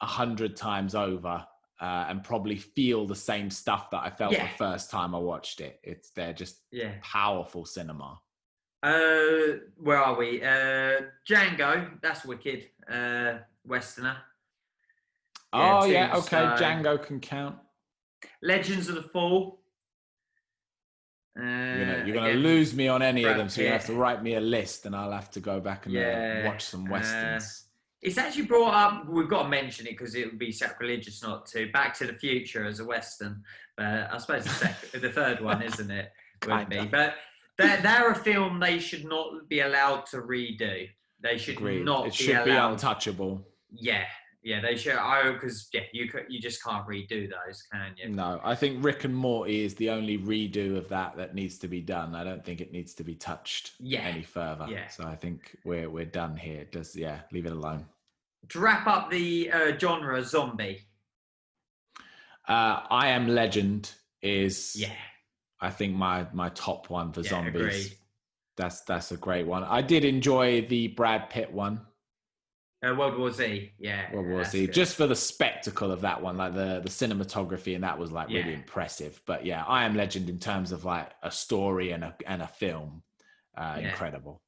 a hundred times over uh, and probably feel the same stuff that I felt Yeah. the first time I watched it. It's they're just Yeah. powerful cinema. Uh, where are we? Uh, Django. That's wicked. Uh, Westerner. Yeah, oh yeah, okay. Tombstone. Django can count. Legends of the Fall. Uh, You're gonna, you're gonna again, lose me on any of them, so you have to write me a list, and I'll have to go back and uh, Yeah, watch some uh, westerns. It's actually brought up. We've got to mention it because it would be sacrilegious not to. Back to the Future as a western, but I suppose the, second, the third one, isn't it? Would be, but they're, they're a film they should not be allowed to redo. They should Agreed. not It be should be untouchable. yeah, yeah, they should. I because yeah, you could, you just can't redo those, can you? No, I think Rick and Morty is the only redo of that that needs to be done. I don't think it needs to be touched Yeah, any further. yeah. So I think we're we're done here. Just yeah, leave it alone. To wrap up the uh, genre, zombie. Uh, I Am Legend is Yeah, I think my my top one for yeah, zombies. agreed. That's that's a great one. I did enjoy the Brad Pitt one. Uh, World War Z. Yeah, World War Z, good. Just for the spectacle of that one, like the the cinematography, and that was like really impressive. But yeah, I Am Legend in terms of like a story and a and a film, uh, Yeah. incredible.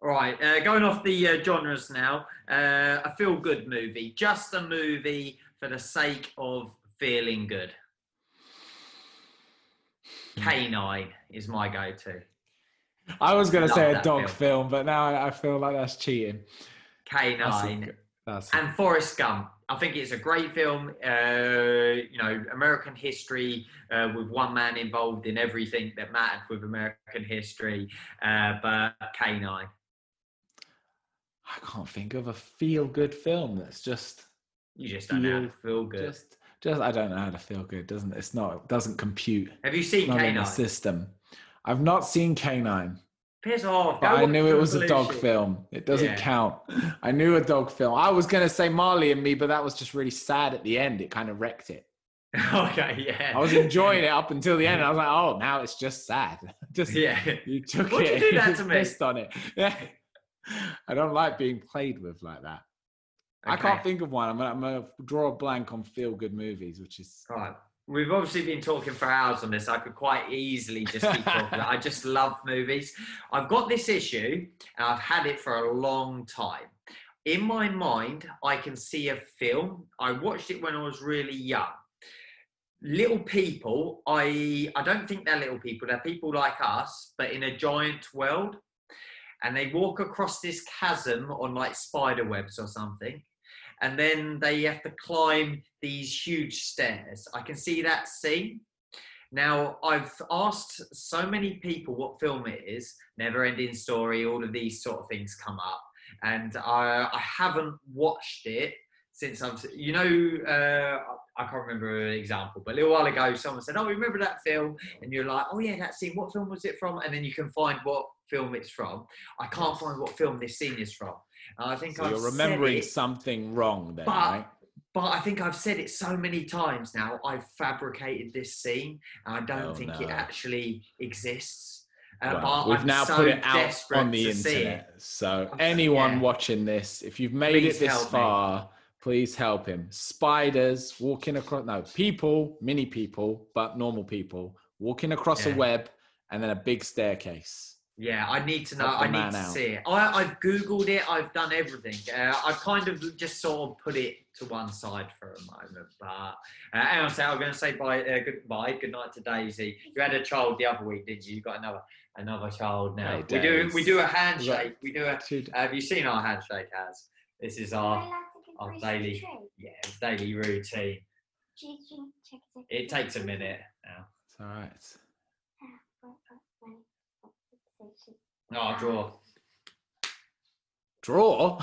All right, uh, going off the uh, genres now. Uh, a feel good movie, just a movie for the sake of feeling good. Canine is my go-to. I was going to say a dog film. film, but now I feel like that's cheating. That's Canine. That's and Forrest Gump. I think it's a great film. Uh, you know, American history uh, with one man involved in everything that mattered with American history. Uh, but K9. I can't think of a feel good film that's just You just don't know how to feel good. just just I don't know how to feel good. Doesn't it's not it doesn't compute. Have you seen Not in the K9? system. I've not seen K9, Piss off. but I knew it was a dog film. It doesn't Yeah. count. I knew a dog film. I was gonna say Marley and Me, but that was just really sad at the end. It kind of wrecked it. okay, yeah. I was enjoying it up until the end. I was like, oh, now it's just sad. just Yeah. you took you it. do that to me? pissed on it. Yeah. I don't like being played with like that. I can't think of one. I'm gonna, I'm gonna draw a blank on feel good movies, which is Right. We've obviously been talking for hours on this. I could quite easily just keep talking. I just love movies. I've got this issue, and I've had it for a long time. In my mind, I can see a film. I watched it when I was really young. Little people, I I don't think they're little people. They're people like us, but in a giant world. And they walk across this chasm on like spider webs or something and then they have to climb these huge stairs. I can see that scene. Now, I've asked so many people what film it is, Never Ending Story, all of these sort of things come up, and I, I haven't watched it since I've, you know, uh, I can't remember an example, but a little while ago, someone said, Oh, remember that film? And you're like, Oh, yeah, that scene, what film was it from? And then you can find what film it's from. I can't find what film this scene is from. And I think so I've you're remembering it- something wrong there, But- right? but I think I've said it so many times now. I've fabricated this scene, and I don't Oh, think no. it actually exists. Uh, Well, but we've I'm now so put it out on the to see it. internet. So I'm anyone yeah. watching this, if you've made Please it this help me. far, please help him. Spiders walking across no people, mini people, but normal people walking across a web and then a big staircase. Yeah, I need to know. I need to out. see it. I, I've googled it. I've done everything. Uh, I've kind of just sort of put it to one side for a moment. But uh, and I'll say I'm going to say bye. Uh, goodbye. Good night to Daisy. You had a child the other week, didn't you? You got another another child now. Hey, we do we do a handshake. We do a. Dude, Have you seen our handshake? Has this is our our daily yeah daily routine. It takes a minute now. it's all right. Oh, I'll draw. Draw.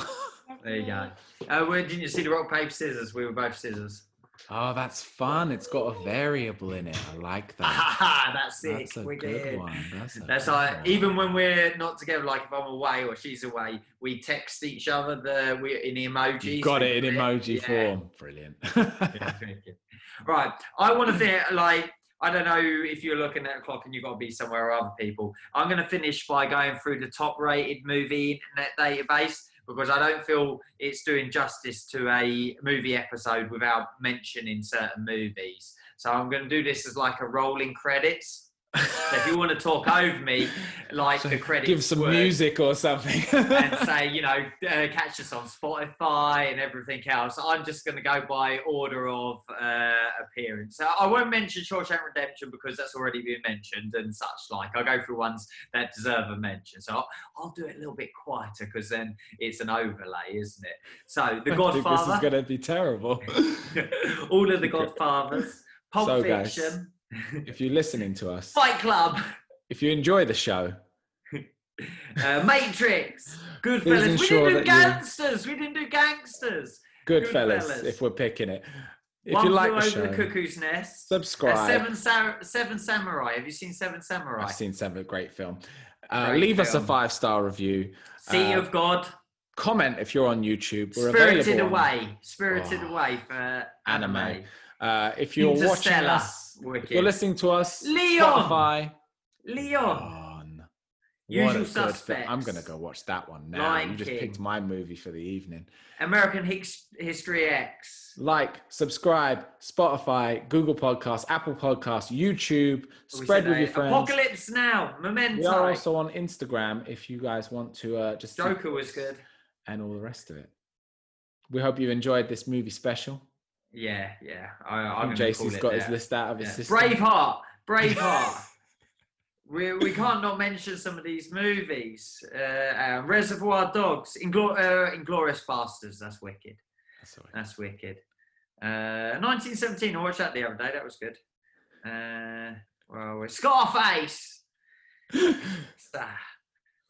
There you go. Uh, well, didn't you see the rock paper scissors? We were both scissors. oh, that's fun. It's got a variable in it. I like that. Ah, that's it. That's a we good did. one. That's, That's like one. even when we're not together, like if I'm away or she's away, we text each other the we in emojis. You've got it in emoji yeah. form. Brilliant. Yeah, thank you. Right. I want to think like I don't know if you're looking at a clock and you've got to be somewhere or other people. I'm going to finish by going through the top rated movie internet database because I don't feel it's doing justice to a movie episode without mentioning certain movies. So I'm going to do this as like a rolling credits. So if you want to talk over me, like So the credits, Give some music or something. and say, you know, uh, catch us on Spotify and everything else. I'm just going to go by order of uh, appearance. So I won't mention Shawshank Redemption because that's already been mentioned and such like. I'll go through ones that deserve a mention. So I'll, I'll do it a little bit quieter because then it's an overlay, isn't it? So The I think this is going to be terrible. all of The Godfathers, Pulp So, guys, Fiction, if you're listening to us, Fight Club, if you enjoy the show, uh, Matrix, Goodfellas. We didn't do that you- gangsters. We didn't do gangsters. Goodfellas, Goodfellas. if we're picking it. If One you like Flew the over show, the Cuckoo's Nest. Uh, subscribe. seven, Sa- seven Samurai. Have you seen Seven Samurai? I've seen seven great film. Uh, Great leave us a film. five star review. Sea Uh, of God. Comment if you're on YouTube. We're Spirited available on- Away. Spirited Oh, Away for anime. anime. Uh, if you're watching us, if Wicked. you're listening to us, Leon. Spotify. Leon. Usual What a good. Suspects. I'm gonna go watch that one now. Lion you just King. picked my movie for the evening. American His- History X. Like, subscribe, Spotify, Google Podcasts, Apple Podcasts, YouTube. We Spread with your friends. Apocalypse Now. Memento. We are also on Instagram if you guys want to uh, just Joker was good. and all the rest of it. We hope you enjoyed this movie special. Yeah, yeah. I, I I'm think gonna Jason's got his list out of his Yeah. system. Braveheart. Braveheart. We, we can't not mention some of these movies. Uh, uh, Reservoir Dogs, Inglor- uh, Inglourious Basterds. That's wicked. That's right. That's wicked. Uh, 1917. I watched that the other day. That was good. Uh, well, we're Scarface.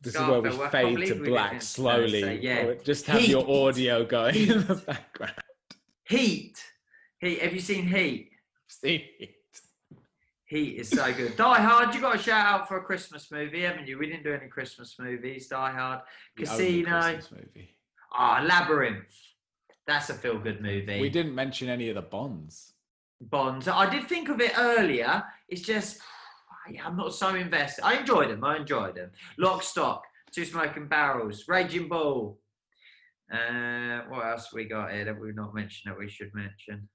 This is where we. Well, fade to we black say- slowly. yeah. Just have Heat. your audio going in the background. Heat. Heat. Have you seen Heat? See it. Heat Heat is so good. Die Hard. You got a shout out for a Christmas movie, haven't you? We didn't do any Christmas movies. Die Hard. Casino. Christmas movie. Ah, Labyrinth. That's a feel good movie. We didn't mention any of the Bonds. Bonds. I did think of it earlier. It's just, yeah, I'm not so invested. I enjoyed them. I enjoyed them. Lock, Stock, Two Smoking Barrels, Raging Bull. Uh, what else we got here that we've not mentioned that we should mention?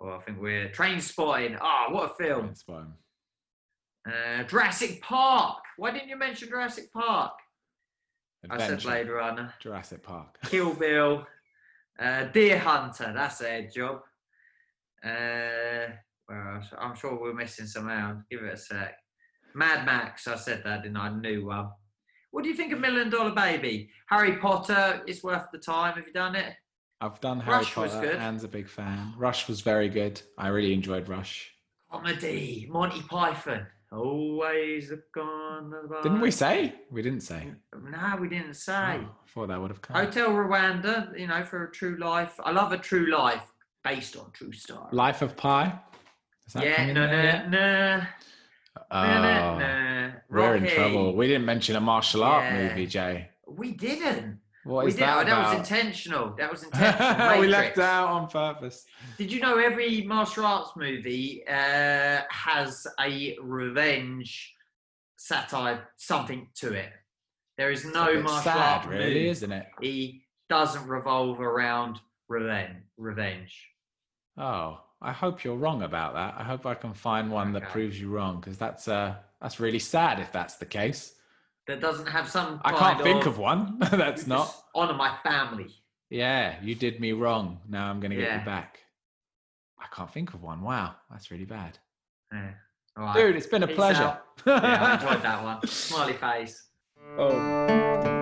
Well, I think we're Train Spotting. Ah, what a film. Fine. Uh, Jurassic Park. Why didn't you mention Jurassic Park? I said Adventure. Blade Runner. Jurassic Park. Kill Bill, uh, Deer Hunter. That's a job. Uh, where else? I'm sure we're missing some out. Give it a sec. Mad Max. I said that, didn't I? New one. What do you think of Million Dollar Baby? Harry Potter. It's worth the time. Have you done it? I've done Harry Rush was Potter. good. Anne's a big fan. Rush was very good. I really enjoyed Rush. Comedy. Monty Python. Always on Didn't we say? We didn't say. No, we didn't say. Oh, I thought that would have come. Hotel Rwanda, you know, for a true life. I love a true life based on true story. Life of Pi. Is that yeah, no, no, no, Oh, no, no. we're in trouble. We didn't mention a martial art Yeah. movie, Jay. We didn't. What we is did. that oh, that was intentional. That was intentional. we left out on purpose. Did you know every martial arts movie uh, has a revenge satire, something to it? There is no bit martial sad, art really, movie isn't it? he doesn't revolve around revenge. Revenge. Oh, I hope you're wrong about that. I hope I can find one that proves you wrong because that's uh that's really sad if that's the case. That doesn't have some. I can't think of one that's not. Honor my family. Yeah, you did me wrong. Now I'm going to get Yeah. you back. I can't think of one. Wow, that's really bad. Yeah. Right. Dude, it's been a Peace pleasure. yeah, I enjoyed that one. Smiley face. oh.